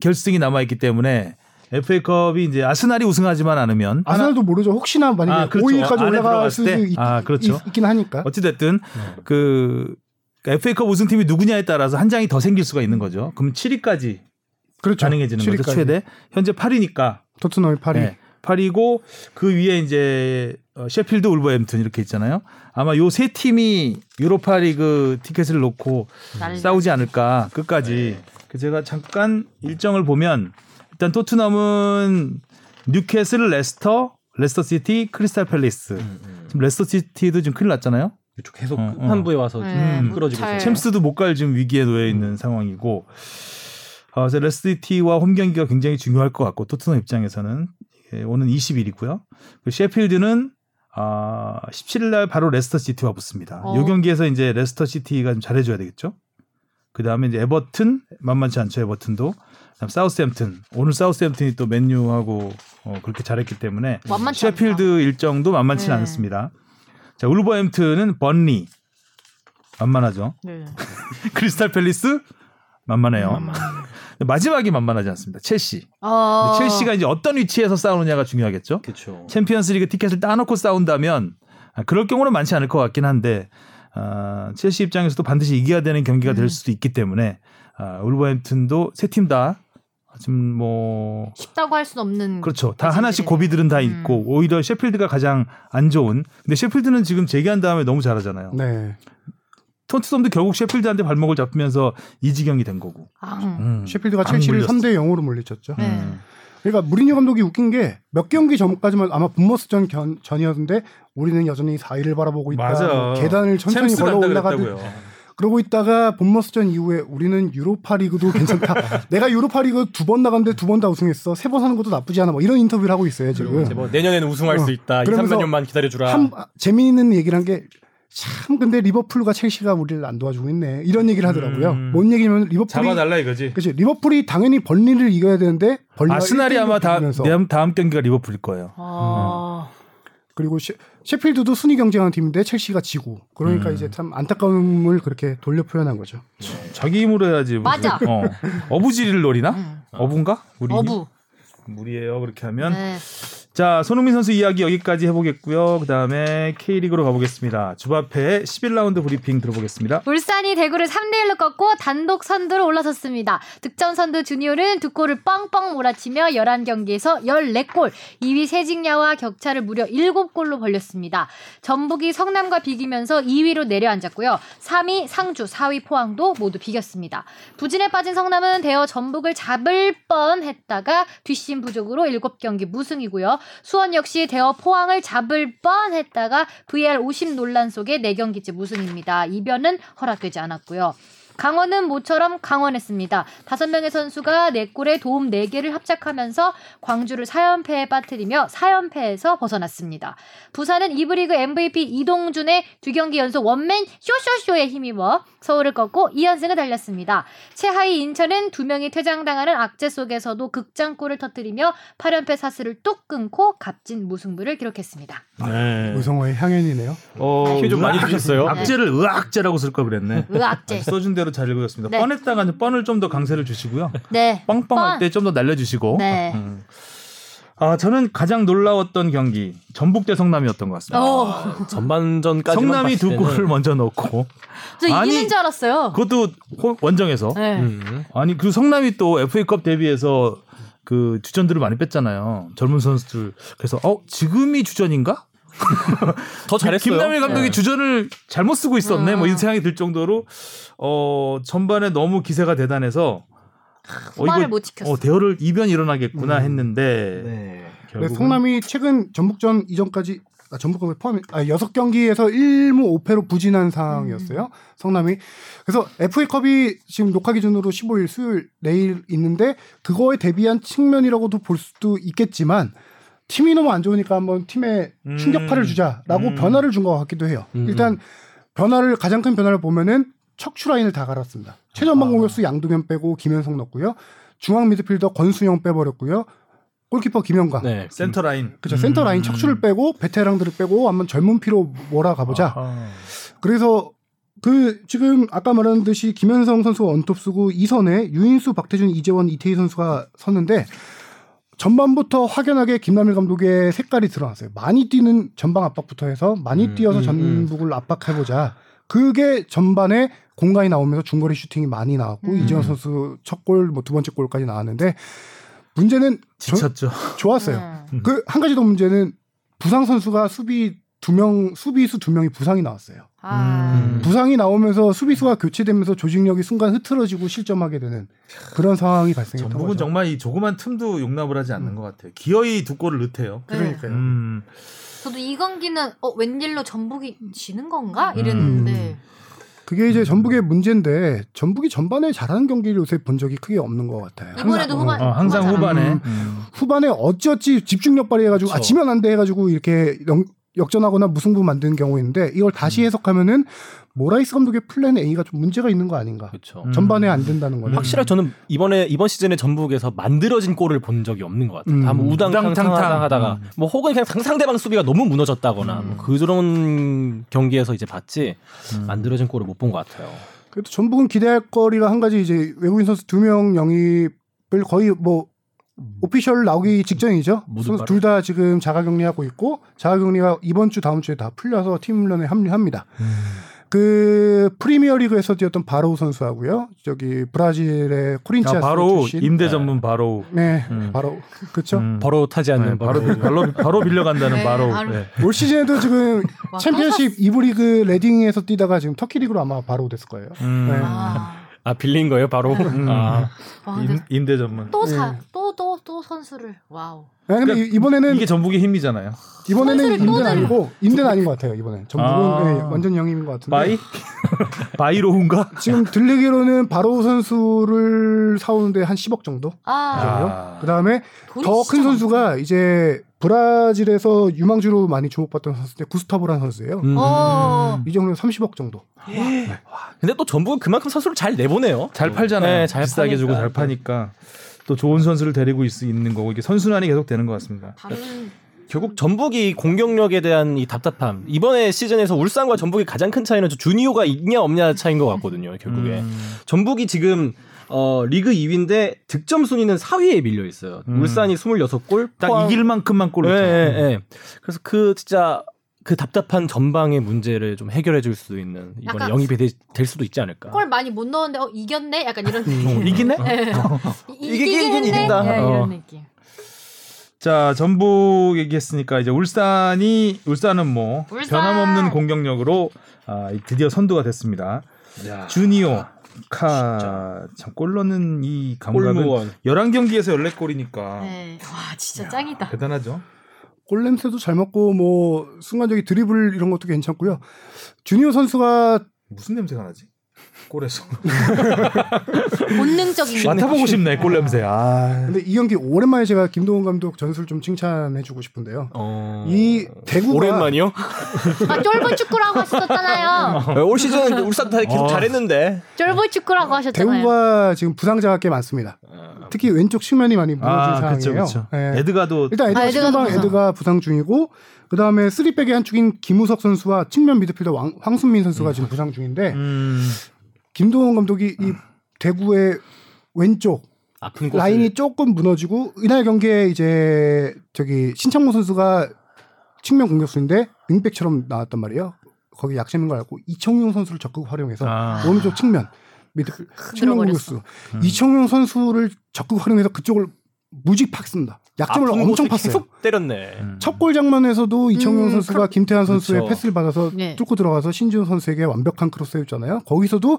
결승이 남아 있기 때문에 FA컵이 이제 아스날이 우승하지만 않으면 아스날도 모르죠. 혹시나 만약에 아, 그렇죠. 5위까지 안에 올라갈 수 때? 있, 아, 그렇죠. 있, 긴 하니까. 어찌 됐든 그 FA컵 우승팀이 누구냐에 따라서 한 장이 더 생길 수가 있는 거죠. 그럼 7위까지 그렇죠. 가능해지는 거죠. 7위까지. 최대 현재 8위니까 토트넘이 8위. 네. 8위고 그 위에 이제 어, 셰필드 울버햄튼 이렇게 있잖아요. 아마 요 세 팀이 유로파리그 티켓을 놓고 난리 싸우지 않을까 끝까지. 그 제가 잠깐 일정을 보면 일단 토트넘은 뉴캐슬, 레스터, 레스터 시티, 크리스탈 팰리스. 지금 레스터 시티도 지금 큰일 났잖아요. 그렇죠. 계속 어, 어. 한부에 와서 네, 음, 끌어지고 잘- 있어요. 챔스도 못 갈 지금 위기에 놓여 있는 상황이고. 어, 그래서 레스터 시티와 홈 경기가 굉장히 중요할 것 같고 토트넘 입장에서는 예, 오는 20일이고요. 그 셰필드는 아, 17일 날 바로 레스터 시티와 붙습니다. 어. 이 경기에서 이제 레스터 시티가 좀 잘해줘야 되겠죠. 그 다음에 이제 에버튼 만만치 않죠 에버튼도. 사우스햄튼 오늘 사우스햄튼이 또 맨유하고 어, 그렇게 잘했기 때문에 만만치 셰필드. 일정도 만만치 는 네. 않습니다. 자 울버햄튼은 번리 만만하죠. 네. 크리스탈 팰리스 만만해요. 만만. 마지막이 만만하지 않습니다. 첼시. 어. 첼시가 이제 어떤 위치에서 싸우느냐가 중요하겠죠. 그렇죠. 챔피언스리그 티켓을 따놓고 싸운다면 아, 그럴 경우는 많지 않을 것 같긴 한데 아, 첼시 입장에서도 반드시 이겨야 되는 경기가 될 음. 수도 있기 때문에 아, 울버햄튼도 세 팀 다 지금 뭐 쉽다고 할 수는 없는. 그렇죠. 다 하나씩. 고비들은 다 음. 있고 오히려 셰필드가 가장 안 좋은. 근데 셰필드는 지금 재기한 다음에 너무 잘하잖아요. 네. 토트넘도 결국 셰필드한테 발목을 잡으면서 이 지경이 된 거고. 아, 음. 셰필드가 안 첼시를 물렸어. 3대 0으로 물리쳤죠. 네. 음. 그러니까 무리뉴 감독이 웃긴 게 몇 경기 전까지만 아마 분머스전 견- 전이었는데 우리는 여전히 4위를 바라보고 있다. 맞아. 뭐 계단을 천천히 걸어 올라가듯 그러고 있다가 본머스전 이후에 우리는 유로파리그도 괜찮다. 내가 유로파리그 두 번 나갔는데 두 번 다 우승했어. 세 번 하는 것도 나쁘지 않아. 뭐 이런 인터뷰를 하고 있어요 지금. 뭐 내년에는 우승할 어. 수 있다. 2, 그러면서 3년만 기다려주라. 참 아, 재미있는 얘기를 한 게 참 근데 리버풀과 첼시가 우리를 안 도와주고 있네. 이런 얘기를 하더라고요. 음. 뭔 얘기냐면 리버풀이 잡아달라 이거지. 그치 리버풀이 당연히 벌리를 이겨야 되는데 벌리가 아스날이 1대1로 아마 다, 다음, 다음 경기가 리버풀일 거예요. 어. 그리고 셰, 셰필드도 순위 경쟁하는 팀인데 첼시가 지고 그러니까 음. 이제 참 안타까움을 그렇게 돌려 표현한 거죠. 자기 힘으로 해야지. 무슨- 맞아. 어. 어부지리를 노리나? 음. 어부인가? 우리 어부. 무리예요. 그렇게 하면. 네. 자, 손흥민 선수 이야기 여기까지 해보겠고요. 그 다음에 K리그로 가보겠습니다. 주바페의 11라운드 브리핑 들어보겠습니다. 울산이 대구를 3대1로 꺾고 단독 선두로 올라섰습니다. 득점 선두 주니오는 두 골을 뻥뻥 몰아치며 11경기에서 14골, 2위 세징야와 격차를 무려 7골로 벌렸습니다. 전북이 성남과 비기면서 2위로 내려앉았고요. 3위 상주, 4위 포항도 모두 비겼습니다. 부진에 빠진 성남은 대어 전북을 잡을 뻔 했다가 뒷심 부족으로 7경기 무승이고요. 수원 역시 대어 포항을 잡을 뻔 했다가 VAR 50 논란 속에 4경기째 무승입니다. 이변은 허락되지 않았고요. 강원은 모처럼 강원했습니다. 5명의 선수가 4골에 도움 4개를 합작하면서 광주를 4연패에 빠뜨리며 4연패에서 벗어났습니다. 부산은 2부 리그 MVP 이동준의 두 경기 연속 원맨 쇼쇼쇼에 힘입어 서울을 꺾고 2연승을 달렸습니다. 최하위 인천은 두 명이 퇴장당하는 악재 속에서도 극장골을 터뜨리며 8연패 사슬을 뚝 끊고 값진 무승부를 기록했습니다. 네. 우성호의 향연이네요. 어, 힘좀 많이 주셨어요. 악재를 의악재라고 쓸 걸 그랬네. 의악재. 써준 대로 잘 읽었습니다. 네. 뻔했다가 뻔을 좀 더 강세를 주시고요. 네. 뻥뻥할 뻔. 때좀 더 날려주시고. 네. 음. 아, 저는 가장 놀라웠던 경기 전북 대 성남이었던 것 같습니다. 어, 전반전까지 성남이 두 골을 먼저 넣고 저 이기는 아니, 줄 알았어요. 그것도 호- 원정에서 네. 음. 아니 그 성남이 또 FA컵 데뷔해서 그 주전들을 많이 뺐잖아요. 젊은 선수들. 그래서 어 지금이 주전인가? 더 잘했어요. 김남일 감독이 네. 주전을 잘못 쓰고 있었네. 음. 뭐 이런 생각이 들 정도로 어 전반에 너무 기세가 대단해서 어, 후반을 못 지켰어. 어, 대열을 이변 일어나겠구나 음. 했는데 네. 네, 결국은 성남이 최근 전북전 이전까지 아, 전북전 포함 아, 6경기에서 1무 5패로 부진한 상황이었어요. 음. 성남이. 그래서 FA컵이 지금 녹화 기준으로 15일 수요일 내일 있는데 그거에 대비한 측면이라고도 볼 수도 있겠지만 팀이 너무 안 좋으니까 한번 팀에 음. 충격파를 주자라고 음. 변화를 준 것 같기도 해요. 음. 일단 변화를 가장 큰 변화를 보면은 척추 라인을 다 갈았습니다. 최전방 아. 공격수 양동현 빼고 김현성 넣고요. 중앙 미드필더 권수영 빼버렸고요. 골키퍼 김영광. 네. 센터 라인. 그죠 센터 라인 음. 척추를 빼고 베테랑들을 빼고 한번 젊은 피로 몰아가보자. 아하. 그래서 그 지금 아까 말한 듯이 김현성 선수가 원톱 쓰고 2선에 유인수, 박태준, 이재원, 이태희 선수가 섰는데 전반부터 확연하게 김남일 감독의 색깔이 드러났어요. 많이 뛰는 전방 압박부터 해서 많이 음, 뛰어서 음, 전북을 압박해보자. 그게 전반에 공간이 나오면서 중거리 슈팅이 많이 나왔고 음. 이재원 선수 첫 골, 뭐 두 번째 골까지 나왔는데 문제는 저- 지쳤죠. 좋았어요. 음. 그한 가지 더 문제는 부상 선수가 수비 두 명 수비수 두 명이 부상이 나왔어요. 아. 음. 부상이 나오면서 수비수가 교체되면서 조직력이 순간 흐트러지고 실점하게 되는 그런 상황이 발생했던 전북은 거죠. 정말 이 조그만 틈도 용납을 하지 않는 음. 것 같아요. 기어이 두 골을 넣대요. 그러니까요. 음. 저도 이 경기는 어 웬일로 전북이 지는 건가 음. 이랬는데 그게 이제 전북의 문제인데 전북이 전반에 잘하는 경기를 요새 본 적이 크게 없는 것 같아요. 이번에도 항상, 후반 어, 항상 후반 후반에 음. 음. 후반에 어찌어찌 집중력 발휘해가지고 아 그쵸. 지면 안 돼 해가지고 이렇게 영, 역전하거나 무승부 만드는 경우인데 이걸 다시 해석하면은 모라이스 감독의 plan A가 좀 문제가 있는 거 아닌가. 그렇죠. 음. 전반에 안 된다는 거는. 확실하게 저는 이번에 이번 시즌에 전북에서 만들어진 골을 본 적이 없는 것 같아요. 음. 다뭐 우당탕탕. 하다가 음. 뭐 혹은 그냥 상대방 수비가 너무 무너졌다거나 뭐 그런 경기에서 이제 봤지 만들어진 골을 못 본 것 같아요. 그래도 전북은 기대할 거리가 한 가지 이제 외국인 선수 두 명 영입을 거의 뭐 오피셜 나오기 직전이죠. 모두 선수 둘 다 지금 자가격리하고 있고 자가격리가 이번 주 다음 주에 다 풀려서 팀 훈련에 합류합니다. 그 프리미어리그에서 뛰었던 바로우 선수하고요. 저기 브라질의 코린치아스 아, 바로 출신. 임대 전문 바로. 네, 음. 바로 그렇죠. 음. 바로 타지 않는 네, 바로 바로. 바로 빌려간다는 네, 바로. 바로. 네. 올 시즌에도 지금 와, 챔피언십 이브 리그 레딩에서 뛰다가 지금 터키 리그로 아마 바로 됐을 거예요. 음. 네. 아, 아 빌린 거예요 바로. 아, 와, 근데 임, 임대 전문. 또 사, 네. 또, 또, 또 선수를. 와우. 네, 근데 그러니까 이번에는 이게 전북의 힘이잖아요. 이번에는 임대는. 아니고 임대는 아닌 것 같아요. 이번엔 전북은 아. 네, 완전 영입인 것 같은데. 바이 바이로운가? 지금 들리기로는 바로 선수를 사오는데 한 10억 정도. 아, 아. 그 다음에 더 큰 선수가 이제 브라질에서 유망주로 많이 주목받던 선수인데 구스타보라는 선수예요. 음. 어. 이 정도면 30억 정도. 근데 또 전북은 그만큼 선수를 잘 내보내요. 잘 팔잖아요. 네, 잘 비싸게 주고 파니까. 잘 파니까 또 좋은 선수를 데리고 있, 있는 거고 이게 선순환이 계속 되는 것 같습니다. 다른 결국 전북이 공격력에 대한 이 답답함 이번에 시즌에서 울산과 전북의 가장 큰 차이는 저 주니오가 있냐 없냐 차이인 것 같거든요. 결국에 음. 전북이 지금 어, 리그 2위인데 득점 순위는 4위에 밀려 있어요. 음. 울산이 26골, 딱 포항- 이길 만큼만 골 예. 예, 예. 그래서 그 진짜 그 답답한 전방의 문제를 좀 해결해 줄 수 있는 이번에 영입이 되- 될 수도 있지 않을까. 골 많이 못 넣었는데 어 이겼네 약간 이런 어, 느낌. 이기네? 네. 이- 이기긴? 이긴다. 네, 어. 이런 느낌. 자 전북 얘기했으니까 이제 울산이 울산은 뭐 울산! 변함없는 공격력으로 아, 드디어 선두가 됐습니다. 주니오 카 참골 넣는 이 감각은 골무원. 11경기에서 14골이니까 네. 와 진짜 짱이다. 대단하죠. 골 냄새도 잘 먹고 뭐 순간적인 드리블 이런 것도 괜찮고요. 주니어 선수가 무슨 냄새가 나지? 골에서 본능적인 맡아보고 싶네 골 냄새. 아 근데 이 경기 오랜만에 제가 김동훈 감독 전술 좀 칭찬해주고 싶은데요. 어... 이 대구가 오랜만이요? 아, 쫄보 축구라고 하셨었잖아요. 올 시즌 울산 다 계속 어. 잘했는데. 쫄보 축구라고 하셨잖아요. 대구가 지금 부상자가 꽤 많습니다. 특히 왼쪽 측면이 많이 무너진 아, 상황이에요. 그렇죠. 예. 에드가도 일단 에드가 아, 에드가도 신방 부상. 에드가 부상 중이고 그 다음에 쓰리백의 한 축인 김우석 선수와 측면 미드필더 왕, 황순민 선수가 지금 부상 중인데 음, 김동원 감독이 이 대구의 왼쪽 아픈 곳을 라인이 조금 무너지고 이날 경기에 이제 저기 신창모 선수가 측면 공격수인데 윙백처럼 나왔단 말이에요. 거기 약점인 걸 알고 이청용 선수를 적극 활용해서 아. 오른쪽 측면 미드 측면 들어버렸어. 공격수 이청용 선수를 적극 활용해서 그쪽을 무지 팍습니다. 약점을 엄청 팠어요. 계속 때렸네. 음. 첫골 장면에서도 이청용 음, 선수가 크로- 김태환 선수의 그렇죠. 패스를 받아서 네. 뚫고 들어가서 신지훈 선수에게 완벽한 크로스였잖아요. 거기서도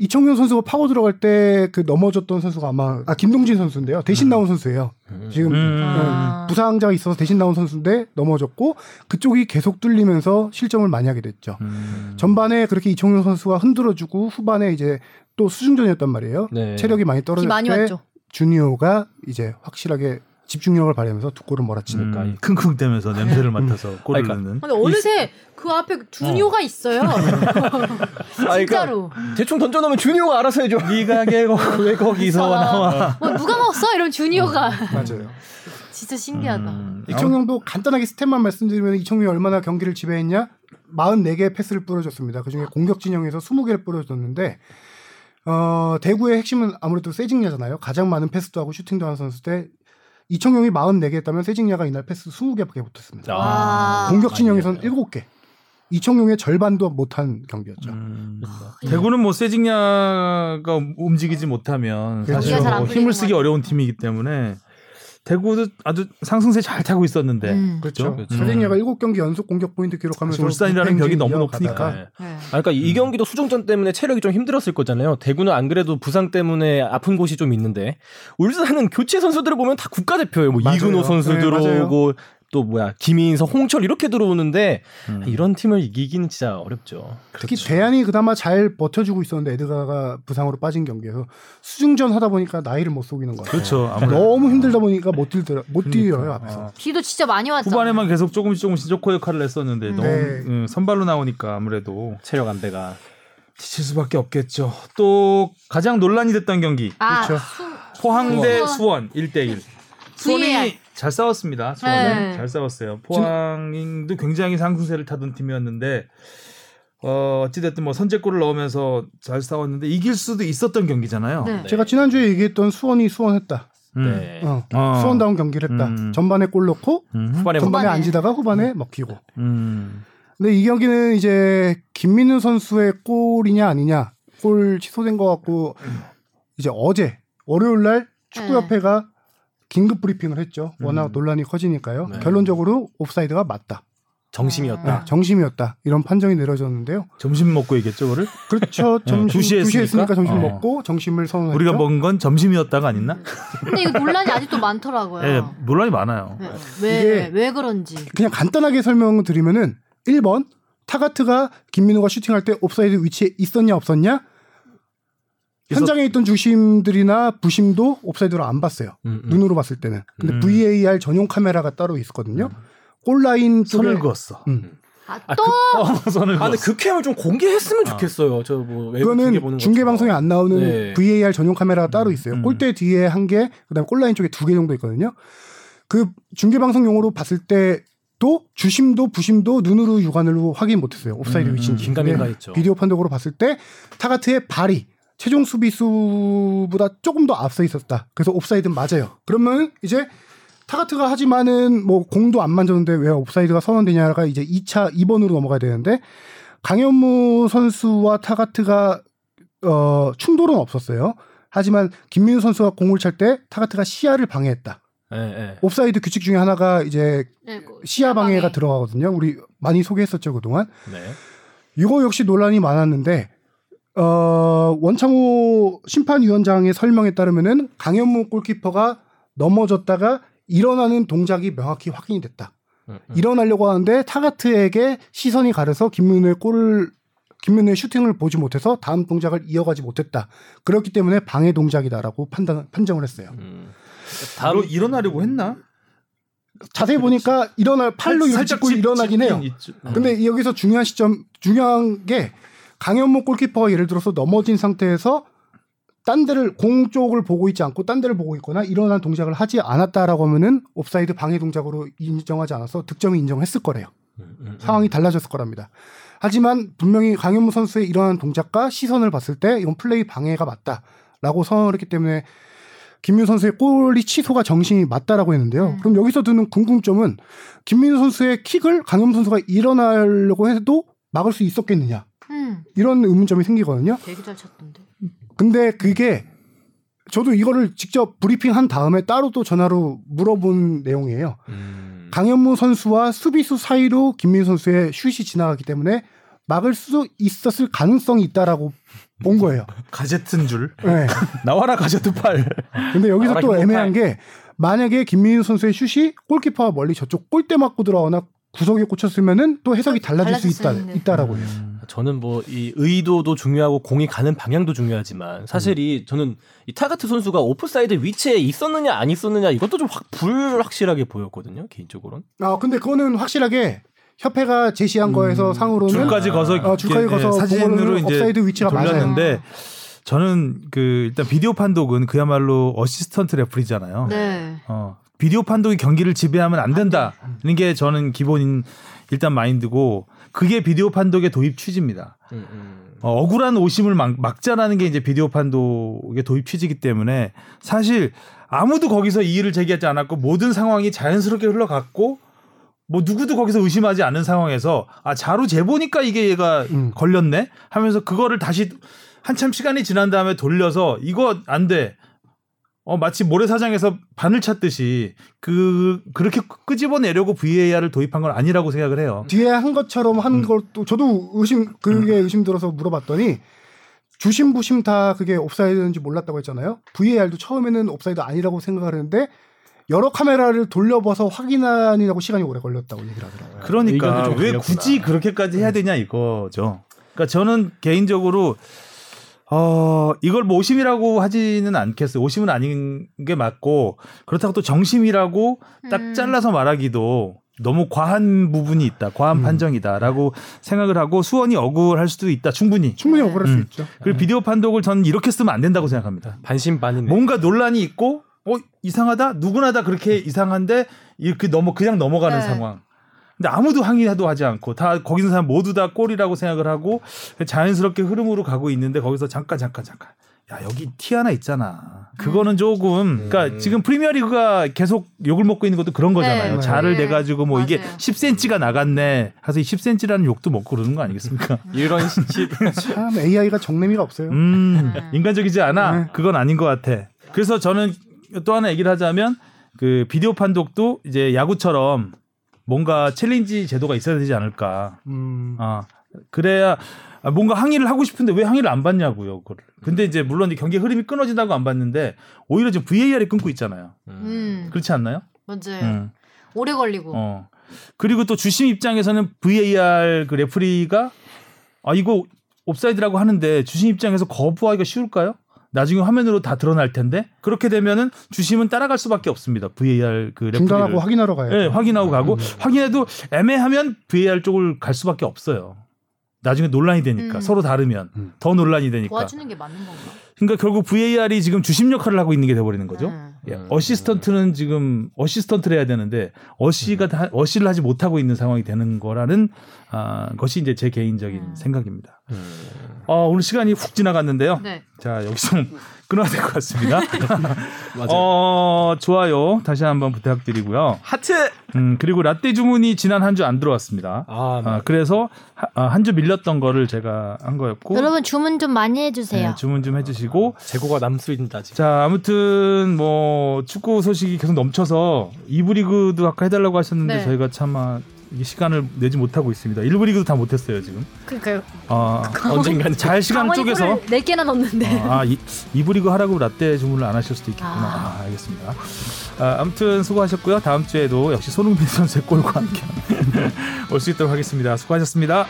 이청용 선수가 파고 들어갈 때 그 넘어졌던 선수가 아마 아 김동진 선수인데요. 대신 나온 선수예요. 지금 음. 아. 어, 부상자가 있어서 대신 나온 선수인데 넘어졌고 그쪽이 계속 뚫리면서 실점을 많이 하게 됐죠. 음. 전반에 그렇게 이청용 선수가 흔들어주고 후반에 이제 또 수중전이었단 말이에요. 네. 체력이 많이 비 떨어질 많이 때 왔죠. 주니오가 이제 확실하게 집중력을 발휘하면서 두 골을 몰아치니까 음, 킁킁대면서 냄새를 맡아서 골을 그러니까. 넣는. 근데 어느새 그 앞에 주니오가 있어요. 진짜로. 대충 던져놓으면 주니오가 알아서 해줘. 네가 개고 왜 거기서 나와? 뭐 누가 먹었어? 이런 주니오가. 맞아요. 진짜 신기하다. 음, 이청용도 간단하게 스탯만 말씀드리면 이청용이 얼마나 경기를 지배했냐? 44개의 패스를 뿌려줬습니다. 그중에 공격 진영에서 20개를 뿌려줬는데 어, 대구의 핵심은 아무래도 세징야잖아요. 가장 많은 패스도 하고 슈팅도 하는 선수 때 이청용이 44개 했다면 세징야가 이날 패스 20개밖에 못했습니다. 와. 공격 진영에서는 7개. 이청용의 절반도 못한 경기였죠. 음. 대구는 뭐 세징야가 움직이지 못하면 그렇죠. 사실 뭐 힘을 쓰기 것 어려운 팀이기 때문에 대구도 아주 상승세 잘 타고 있었는데 음. 그렇죠. 그렇죠. 세징야가 7경기 연속 공격 포인트 기록하면서 사실 울산이라는 벽이 너무 높으니까. 네. 아, 그러니까 이 경기도 수중전 때문에 체력이 좀 힘들었을 거잖아요. 대구는 안 그래도 부상 때문에 아픈 곳이 좀 있는데 울산은 교체 선수들을 보면 다 국가대표예요. 뭐 맞아요. 이근호 선수 네, 들어오고 또 뭐야 김인서, 홍철 이렇게 들어오는데 음. 이런 팀을 이기기는 진짜 어렵죠. 특히 대안이 그나마 잘 버텨주고 있었는데 에드가가 부상으로 빠진 경기에서 수중전 하다 보니까 나이를 못 속이는 거예요. 그렇죠. 아무래도 너무 힘들다 보니까 못 뛰더라 못 뛰어요 그러니까. 앞에서. 어. 비도 진짜 많이 왔잖아. 후반에만 계속 조금씩 조금씩 조커 역할을 했었는데 음. 너무 네. 음, 선발로 나오니까 아무래도 체력 안배가 지칠 수밖에 없겠죠. 또 가장 논란이 됐던 경기 아, 그렇죠. 수- 포항 대 수원. 수원 1대1. VAR. 수원이 잘 싸웠습니다. 수원은 네. 잘 싸웠어요. 포항도 굉장히 상승세를 타던 팀이었는데 어, 어찌됐든 뭐 선제골을 넣으면서 잘 싸웠는데 이길 수도 있었던 경기잖아요. 네. 제가 지난주에 얘기했던 수원이 수원했다. 음. 네. 어. 어. 수원다운 경기를 했다. 음. 전반에 골 넣고 음. 후반에 전반에 후반에. 안 지다가 후반에 먹히고. 음. 근데 이 경기는 이제 김민우 선수의 골이냐 아니냐 골 취소된 것 같고 이제 어제 월요일 날 축구협회가 긴급 브리핑을 했죠. 워낙 음. 논란이 커지니까요. 네. 결론적으로 옵사이드가 맞다. 정심이었다. 네, 정심이었다. 이런 판정이 내려졌는데요. 점심 먹고 얘기했죠, 그거를? 그렇죠. 점심 두 시에 2시에 했으니까 했으니까? 점심 어. 먹고 정심을 선언했죠. 우리가 먹은 건 점심이었다가 아니나? 근데 이거 논란이 아직도 많더라고요. 예, 논란이 많아요. 네. 왜, 이게- 왜 그런지. 그냥 간단하게 설명을 드리면은 1번 타가트가 김민우가 슈팅할 때 옵사이드 위치에 있었냐 없었냐? 현장에 있던 주심들이나 부심도 옵사이드로 안 봤어요. 음, 음. 눈으로 봤을 때는. 근데 음. VAR 전용 카메라가 따로 있었거든요. 골라인 쪽에 선을 그었어. 음. 아, 아, 또 그, 선을 아, 근데 그었어. 그좀 공개했으면 좋겠어요. 저뭐 외국 중계 보는 그거는 중계. 방송에 안 나오는 네. VAR 전용 카메라가 따로 있어요. 음. 골대 뒤에 한 개, 그다음에 골라인 쪽에 두 개 정도 있거든요. 그 중계 방송용으로 봤을 때도 주심도 부심도 눈으로 육안으로 확인 못했어요. 옵사이드 음, 위치인지. 긴가민가 근데 했죠. 비디오 판독으로 봤을 때 타가트의 발이 최종 수비수보다 조금 더 앞서 있었다. 그래서 옵사이드 맞아요. 그러면 이제 타가트가 하지만은 뭐 공도 안 만졌는데 왜 옵사이드가 선언되냐가 이제 2차 2번으로 넘어가야 되는데 강현무 선수와 타가트가 어 충돌은 없었어요. 하지만 김민우 선수가 공을 찰 때 타가트가 시야를 방해했다. 예, 예. 옵사이드 규칙 중에 하나가 이제 네, 그 시야 방해가 들어가거든요. 우리 많이 소개했었죠 그동안. 네. 이거 역시 논란이 많았는데 어, 원창호 심판위원장의 설명에 따르면은 강현무 골키퍼가 넘어졌다가 일어나는 동작이 명확히 확인이 됐다. 음, 음. 일어나려고 하는데 타가트에게 시선이 가려서 김민우의 골을 김민우의 슈팅을 보지 못해서 다음 동작을 이어가지 못했다. 그렇기 때문에 방해 동작이다라고 판단 판정을 했어요. 음. 바로 일어나려고 했나? 자세히 보니까 일어날 팔로 이렇게 짚고 짚- 일어나긴 해요. 있죠. 근데 여기서 중요한 시점 중요한 게 강현무 골키퍼가 예를 들어서 넘어진 상태에서 딴 데를 공 쪽을 보고 있지 않고 딴 데를 보고 있거나 일어난 동작을 하지 않았다라고 하면은 옵사이드 방해 동작으로 인정하지 않아서 득점이 인정했을 거래요. 음, 음, 음. 상황이 달라졌을 거랍니다. 하지만 분명히 강현무 선수의 일어난 동작과 시선을 봤을 때 이건 플레이 방해가 맞다라고 선언을 했기 때문에 김민우 선수의 골이 취소가 정심이 맞다라고 했는데요. 음. 그럼 여기서 드는 궁금점은 김민우 선수의 킥을 강현무 선수가 일어나려고 해도 막을 수 있었겠느냐 음, 이런 의문점이 생기거든요. 되게 잘 쳤던데. 근데 그게 저도 이거를 직접 브리핑한 다음에 따로 또 전화로 물어본 내용이에요. 음. 강현무 선수와 수비수 사이로 김민우 선수의 슛이 지나가기 때문에 막을 수 있었을 가능성이 있다라고 본 거예요. 가제트인 줄. 네. 나와라 가제트 팔. 근데 여기서 또. 애매한 게 만약에 김민우 선수의 슛이 골키퍼와 멀리 저쪽 골대 맞고 들어가거나 구석에 꽂혔으면은 또 해석이 달라질 수 달라질 수 있다 있는데. 있다라고 해요. 저는 뭐 이 의도도 중요하고 공이 가는 방향도 중요하지만 사실 이 저는 이 타가트 선수가 오프사이드 위치에 있었느냐 안 있었느냐 이것도 좀 확 불확실하게 보였거든요 개인적으로는. 아 근데 그거는 확실하게 협회가 제시한 거에서 상으로는 줄까지 그어서 어, 줄까지 그어서 사진으로 그거는 이제 옵사이드 위치가 돌렸는데 저는 그 일단 비디오 판독은 그야말로 assistant referee잖아요. 네. 어, 비디오 판독이 경기를 지배하면 안 된다는 게 저는 기본인 일단 마인드고 그게 비디오 판독의 도입 취지입니다. 음, 음. 어, 억울한 오심을 막, 막자라는 게 이제 비디오 판독의 도입 취지이기 때문에 사실 아무도 거기서 이의를 제기하지 않았고 모든 상황이 자연스럽게 흘러갔고 뭐 누구도 거기서 의심하지 않은 상황에서 아 자로 재보니까 이게 얘가 음. 걸렸네 하면서 그거를 다시 한참 시간이 지난 다음에 돌려서 이거 안 돼. 어 마치 모래사장에서 바늘 찾듯이 그 그렇게 끄집어내려고 VAR을 도입한 건 아니라고 생각을 해요. 뒤에 한 것처럼 음. 한 것도 저도 의심 그게 의심 들어서 물어봤더니 주심 부심 다 그게 옵사이드인지 몰랐다고 했잖아요. VAR도 처음에는 옵사이드 아니라고 생각을 했는데 여러 카메라를 돌려봐서 확인하느라고 시간이 오래 걸렸다고 얘기를 하더라고요. 그러니까 왜. 굳이 그렇게까지 해야 되냐 이거죠. 그러니까 저는 개인적으로 어 이걸 뭐 오심이라고 하지는 않겠어요. 오심은 아닌 게 맞고 그렇다고 또 정심이라고 딱 음. 잘라서 말하기도 너무 과한 부분이 있다. 과한 음. 판정이다라고 생각을 하고 수원이 억울할 수도 있다. 충분히. 충분히 억울할 수 음. 있죠. 그리고 비디오 판독을 저는 이렇게 쓰면 안 된다고 생각합니다. 반신반인네. 뭔가 논란이 있고 어 이상하다 누구나 다 그렇게 이상한데 이렇게 넘어 그냥 넘어가는 네. 상황. 근데 아무도 항의도 하지 않고 다 거기 있는 사람 모두 다 꼴이라고 생각을 하고 자연스럽게 흐름으로 가고 있는데 거기서 잠깐 잠깐 잠깐 야 여기 티 하나 있잖아. 그거는 조금 그러니까 지금 프리미어리그가 계속 욕을 먹고 있는 것도 그런 거잖아요. 네. 자를 네. 대 가지고 뭐 이게 맞아요. 10cm가 나갔네. 해서 이 10cm라는 욕도 먹고 그러는 거 아니겠습니까? 이런 시 참 AI가 정나미가 없어요. 음, 네. 인간적이지 않아. 네. 그건 아닌 것 같아. 그래서 저는 또 하나 얘기를 하자면 그 비디오 판독도 이제 야구처럼 뭔가 challenge 제도가 있어야 되지 않을까. 음. 아 그래야 아, 뭔가 항의를 하고 싶은데 왜 항의를 안 받냐고요, 그거를. 근데 이제 물론 경기 흐름이 끊어진다고 안 받는데 오히려 지금 VAR이 끊고 있잖아요. 음, 그렇지 않나요? 맞아요. 음. 오래 걸리고. 어. 그리고 또 주심 입장에서는 VAR 그 referee가 아 이거 옵사이드라고 하는데 주심 입장에서 거부하기가 쉬울까요? 나중에 화면으로 다 드러날 텐데 그렇게 되면은 주심은 따라갈 수밖에 없습니다. VAR 그 referee를 중단하고 확인하러 예, 돼. 확인하고 가고 확인해도 애매하면 VAR 쪽을 갈 수밖에 없어요. 나중에 논란이 되니까 음. 서로 다르면 음. 더 논란이 되니까. 도와주는 게 맞는 건가? 그러니까 결국 VAR이 지금 주심 역할을 하고 있는 게 돼버리는 거죠. 음. 예, 어시스턴트는 지금 어시스턴트를 해야 되는데 어시가 다, 어시를 하지 못하고 있는 상황이 되는 거라는 아, 것이 이제 제 개인적인 음. 생각입니다. 어, 오늘 시간이 훅 지나갔는데요. 네. 자 여기서 끊어야 될 것 같습니다. 맞아요. 어, 좋아요 다시 한번 부탁드리고요. 하트. 음, 그리고 라떼 주문이 지난 한 주 안 들어왔습니다. 아, 아, 그래서 한 주 밀렸던 거를 제가 한 거였고 여러분 주문 좀 많이 해주세요. 네, 주문 좀 해주시고 재고가 남수인다 지금. 자, 아무튼 뭐 축구 소식이 계속 넘쳐서 2부 리그도 아까 해달라고 하셨는데 네. 저희가 참 아, 이 시간을 내지 못하고 있습니다. 1부 리그도 다 못했어요 지금. 그러니까요. 아, 언젠간 잘 시간을 쪼개서 네 개나 넣는데. 아, 이, 2부 리그 하라고 라떼 주문을 안 하실 수도 있겠구나. 아. 아, 알겠습니다. 아, 아무튼 수고하셨고요. 다음 주에도 역시 손흥민 선수의 골과 함께 올 수 있도록 하겠습니다. 수고하셨습니다.